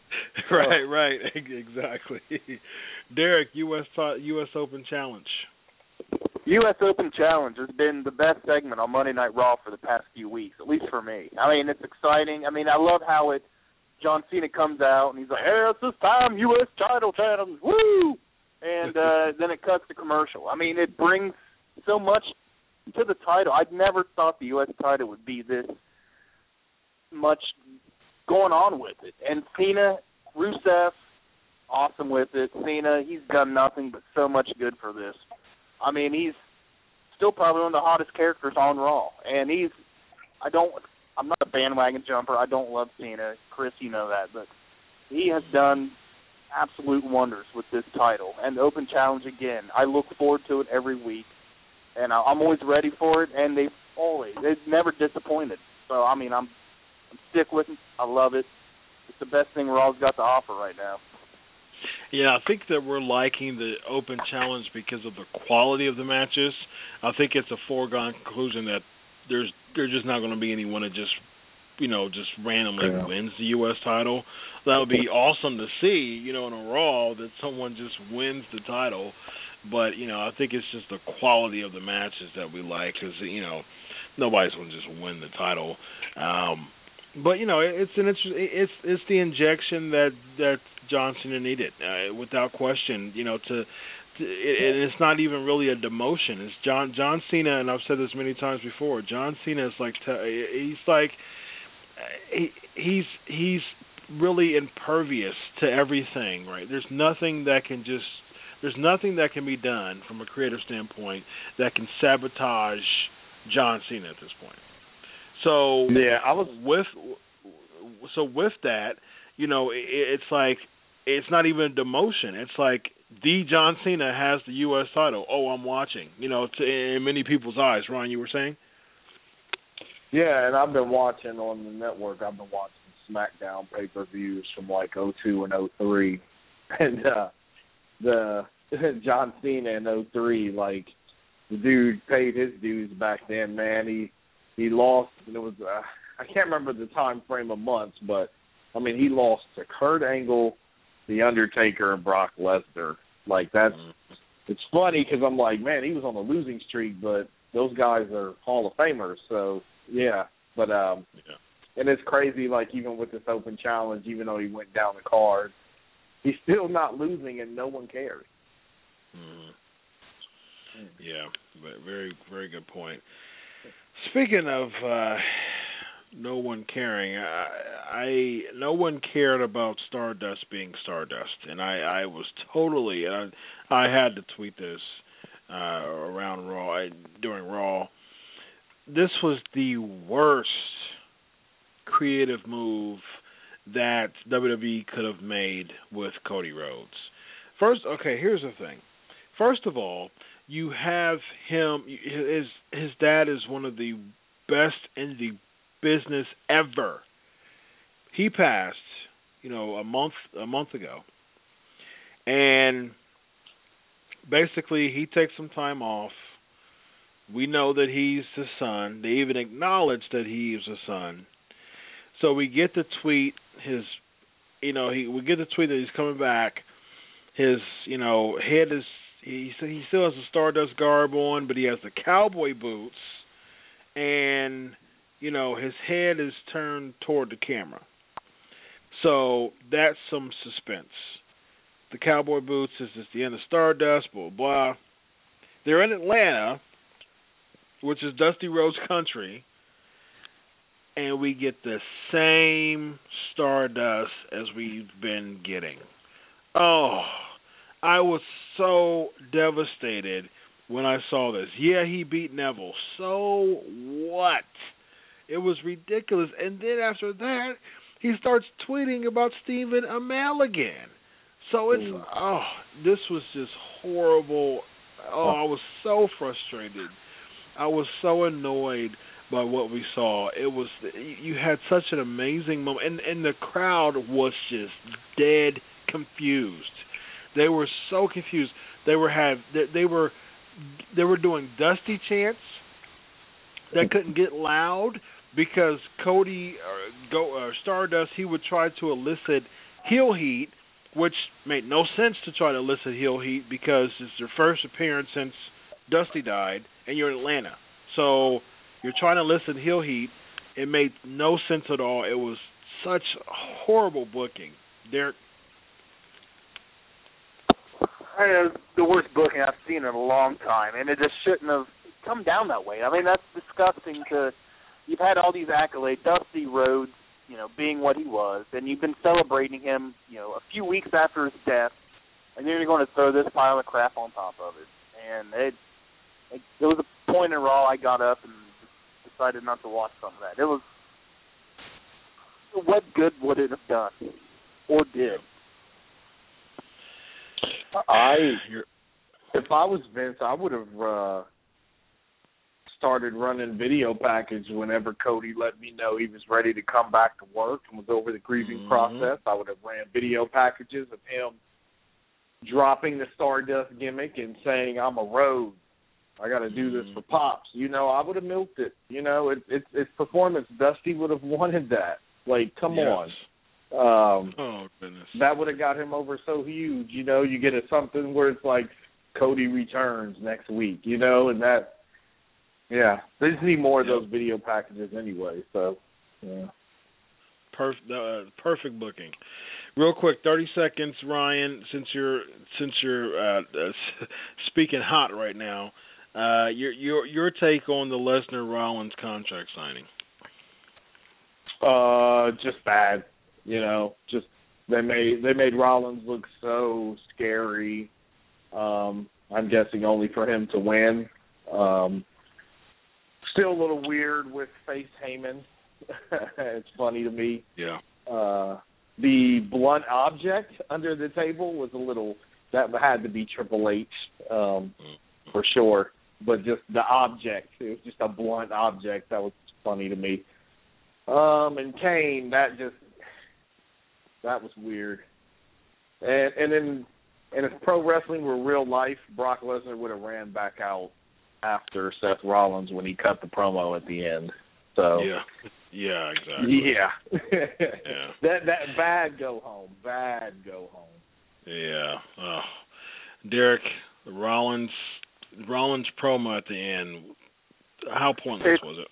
right, right, exactly. Derek, U.S. U.S. Open Challenge. U.S. Open Challenge has been the best segment on Monday Night Raw for the past few weeks, at least for me. I mean, it's exciting. I mean, I love how it John Cena comes out and he's like, "Hey, it's this time U.S. title challenge, woo!" And uh, then it cuts to commercial. I mean, it brings so much to the title. I'd never thought the U.S. title would be this much going on with it. And Cena, Rusev, awesome with it. Cena, he's done nothing but so much good for this. I mean, he's still probably one of the hottest characters on Raw, and he's. I don't I'm not a bandwagon jumper. I don't love Cena. Chris, you know that, but he has done absolute wonders with this title and the Open Challenge again. I look forward to it every week, and I'm always ready for it. And they've always they've never disappointed. So I mean, I'm I'm stick with it. I love it. It's the best thing Raw's got to offer right now. Yeah, I think that we're liking the Open Challenge because of the quality of the matches. I think it's a foregone conclusion that there's there's just not going to be anyone that just you know just randomly yeah. wins the U.S. title. That would be awesome to see, you know, in a Raw that someone just wins the title. But you know, I think it's just the quality of the matches that we like because you know nobody's going to just win the title. Um, but you know, it's an interest, it's it's the injection that that Johnson needed uh, without question. You know, to and it's not even really a demotion. It's John John Cena, and I've said this many times before. John Cena is like he's like he, he's he's really impervious to everything. Right? There's nothing that can just there's nothing that can be done from a creative standpoint that can sabotage John Cena at this point. So yeah, I was with so with that, you know, it, it's like it's not even a demotion. It's like the John Cena has the U.S. title. Oh, I'm watching. You know, to, in many people's eyes. Ron, you were saying? Yeah, and I've been watching on the network. I've been watching SmackDown pay per views from like '02 and '03, and uh the John Cena in '03, like the dude paid his dues back then. Man, he he lost, and it was uh, I can't remember the time frame of months, but I mean, he lost to Kurt Angle, The Undertaker, and Brock Lesnar. Like that's Mm-hmm. it's funny because I'm like, man, he was on a losing streak, but those guys are Hall of Famers. So yeah, but um, Yeah. and it's crazy. Like even with this open challenge, even though he went down the card, he's still not losing, and no one cares. Mhm. Yeah, but very very good point. Speaking of uh no one caring, I, I no one cared about Stardust being Stardust, and I I was totally I, I had to tweet this uh around Raw I, during Raw. This was the worst creative move that WWE could have made with Cody Rhodes. First, okay, here's the thing. First of all, you have him his his dad is one of the best in the business ever. He passed, you know, a month a month ago. And basically he takes some time off. We know that he's the son. They even acknowledge that he is a son. So we get the tweet his you know, he we get the tweet that he's coming back. His, you know, head is he he still has the Stardust garb on, but he has the cowboy boots, and you know his head is turned toward the camera. So that's some suspense. The cowboy boots is just the end of Stardust, blah blah. They're in Atlanta, which is Dusty Rhodes country, and we get the same Stardust as we've been getting. Oh, I was so devastated when I saw this. Yeah, he beat Neville. So what? It was ridiculous. And then after that, he starts tweeting about Stephen Amell again. So it's oh, this was just horrible. Oh, I was so frustrated. I was so annoyed by what we saw. It was you had such an amazing moment, and and the crowd was just dead confused. They were so confused. They were have they, they were they were doing dusty chants They couldn't get loud because Cody uh, go uh, Stardust he would try to elicit heel heat, which made no sense to try to elicit heel heat because it's their first appearance since Dusty died, and you're in Atlanta, so you're trying to elicit heel heat. It made no sense at all. It was such horrible booking. Derek, I Uh, the worst booking I've seen in a long time, and it just shouldn't have come down that way. I mean, that's disgusting. To you've had all these accolades, Dusty Rhodes, you know, being what he was, and you've been celebrating him, you know, a few weeks after his death, and then you're going to throw this pile of crap on top of it. And it, it there was a point in Raw I got up and decided not to watch some of that. It was what good would it have done, or did? I if I was Vince, I would have uh started running video package whenever Cody let me know he was ready to come back to work and was over the grieving Mhm. process. I would have ran video packages of him dropping the Stardust gimmick and saying, "I'm a road. I got to do this for pops." You know, I would have milked it. You know, it, it's it's performance. Dusty would have wanted that. Like, come yes. on. Um, Oh goodness. that would have got him over so huge. You know, you get a something where it's like Cody returns next week. You know, and that. Yeah, they just need more of Yep. those video packages anyway. So, yeah. Perfect, uh, perfect booking. Real quick, thirty seconds, Ryan. Since you're since you're uh, uh, speaking hot right now, uh, your your your take on the Lesnar Rollins contract signing? Uh, just bad. You know, just they made they made Rollins look so scary. Um, I'm guessing only for him to win. Um, still a little weird with Face Heyman. it's funny to me. Yeah. Uh, the blunt object under the table was a little that had to be Triple H um, for sure. But just the object, it was just a blunt object. That was funny to me. Um, and Kane, that just that was weird. And and then and if pro wrestling were real life, Brock Lesnar would have ran back out after Seth Rollins when he cut the promo at the end. So yeah, yeah, exactly. Yeah. Yeah. That that bad go home. Bad go home. Yeah. Oh. Derek Rollins Rollins promo at the end. How pointless It- was it?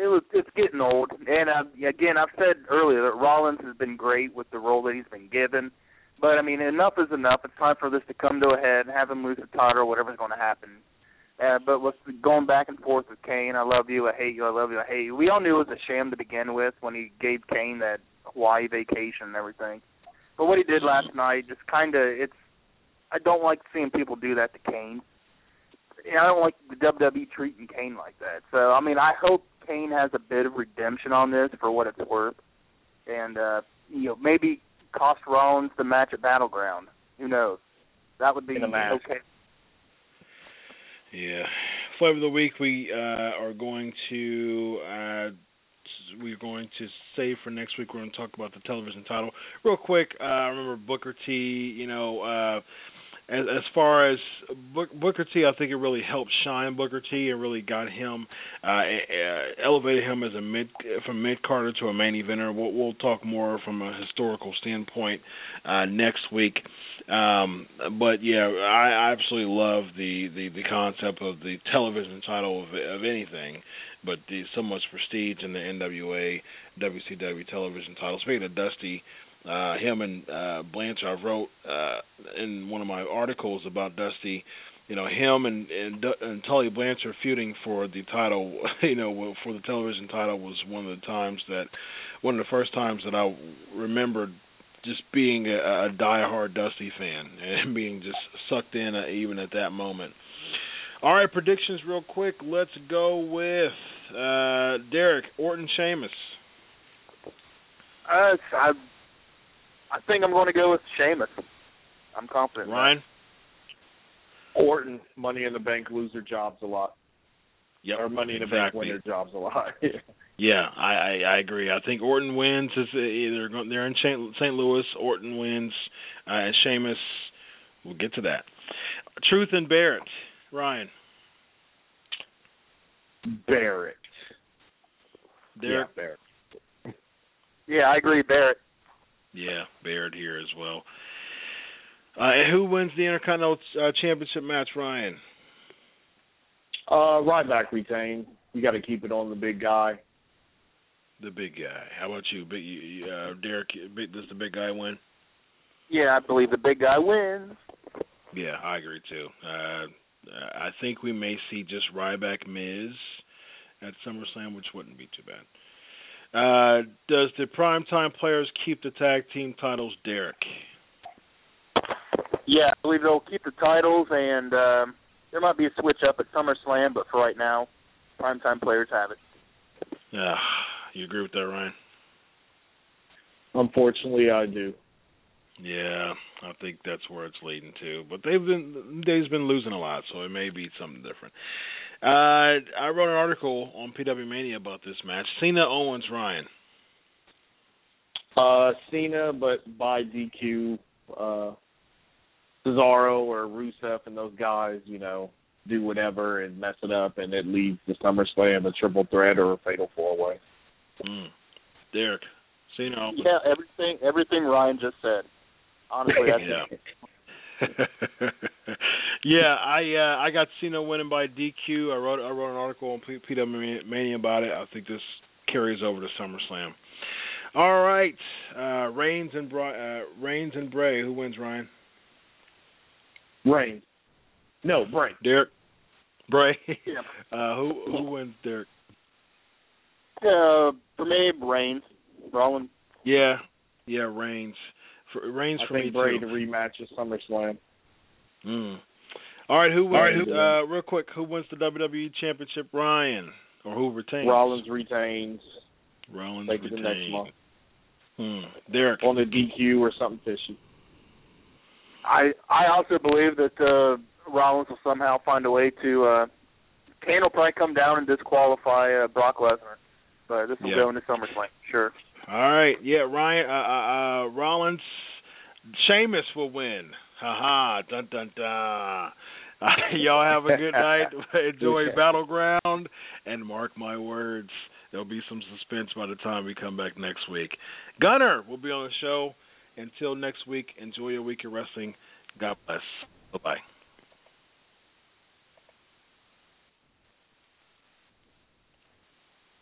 It was it's getting old, and uh, again, I've said earlier that Rollins has been great with the role that he's been given, but I mean, enough is enough. It's time for this to come to a head and have him lose the title or whatever's going to happen. Uh, but with going back and forth with Kane, I love you, I hate you, I love you, I hate you. We all knew it was a sham to begin with when he gave Kane that Hawaii vacation and everything. But what he did last night, just kind of, it's. I don't like seeing people do that to Kane. And I don't like the WWE treating Kane like that. So I mean, I hope Kane has a bit of redemption on this for what it's worth, and uh, you know maybe cost Rollins the match at Battleground. Who knows? That would be In a match. okay. Yeah. Flavor of the week we uh, are going to uh, we're going to save for next week. We're going to talk about the television title real quick. Uh, I remember Booker T. You know, uh, as as far as Booker T, I think it really helped shine Booker T and really got him uh, elevated him as a mid from mid carder to a main eventer. We'll, we'll talk more from a historical standpoint uh, next week. Um, but yeah, I, I absolutely love the, the the concept of the television title of, of anything, but the so much prestige in the NWA WCW television title. Speaking of Dusty, uh, him and uh, Blanchard I wrote uh, in one of my articles about Dusty. You know him and and, and Tully Blanchard feuding for the title. You know for the television title was one of the times that one of the first times that I remembered just being a, a diehard Dusty fan and being just sucked in uh, even at that moment. All right, predictions real quick. Let's go with uh, Derek Orton Sheamus. Uh, I I think I'm going to go with Sheamus. I'm confident. Ryan. Orton, Money in the Bank lose their jobs a lot. Yeah, Or Money in the Bank exactly. win their jobs a lot. Yeah, I, I I agree. I think Orton wins. Is either they're in St. St. Louis. Orton wins, uh, and Sheamus. We'll get to that. Truth and Barrett. Ryan. Barrett. Derek. Yeah, Barrett. Yeah, I agree, Barrett. Yeah, Baird here as well. Uh, who wins the Intercontinental uh, Championship match, Ryan? Uh, Ryback retained. You got to keep it on the big guy. The big guy. How about you, big uh, Derek? Big, does the big guy win? Yeah, I believe the big guy wins. Yeah, I agree too. Uh, I think we may see just Ryback Miz at SummerSlam, which wouldn't be too bad. Uh, does the primetime players keep the tag team titles, Derek? Yeah, I believe they'll keep the titles, and um, there might be a switch up at SummerSlam, but for right now, primetime players have it. Yeah, you agree with that, Ryan? Unfortunately, I do. Yeah, I think that's where it's leading to. But they've been they've been losing a lot, so it may be something different. Uh, I wrote an article on PW Mania about this match. Cena Owens Ryan. Uh, Cena, but by DQ, uh, Cesaro or Rusev and those guys, you know, do whatever and mess it up, and it leads to SummerSlam a triple threat or a fatal four way. Mm. Derek. Cena Owens. Yeah, everything everything Ryan just said. Honestly, that's Yeah. yeah, I uh, I got Cena winning by DQ. I wrote I wrote an article on P- PW Mania about it. I think this carries over to SummerSlam. All right, uh, Reigns and Bra- uh, Reigns and Bray. Who wins, Ryan? Reigns. No, Bray. Derek. Bray. Yeah. Uh, who who wins, Derek? Uh, for me, Reigns. Rollins. Yeah, yeah, Reigns. For, Reigns I for think me Bray too. to rematch at SummerSlam. Mm. All right, who wins? All right, who- uh, real quick, who wins the WWE Championship? Ryan, or who retains? Rollins retains. Rollins Take it the next retains. month. Hmm. Derek. On the DQ or something fishy. I I also believe that uh, Rollins will somehow find a way to. Uh, Kane will probably come down and disqualify uh, Brock Lesnar, but this will Yeah. go into SummerSlam. Sure. All right, yeah, Ryan. Uh, uh, uh, Rollins. Sheamus will win. Ha ha. Dun dun dun. Y'all have a good night. Enjoy Battleground, and mark my words. there'll be some suspense by the time we come back next week. Gunner will be on the show. Until next week, enjoy your week of wrestling. God bless. Bye bye.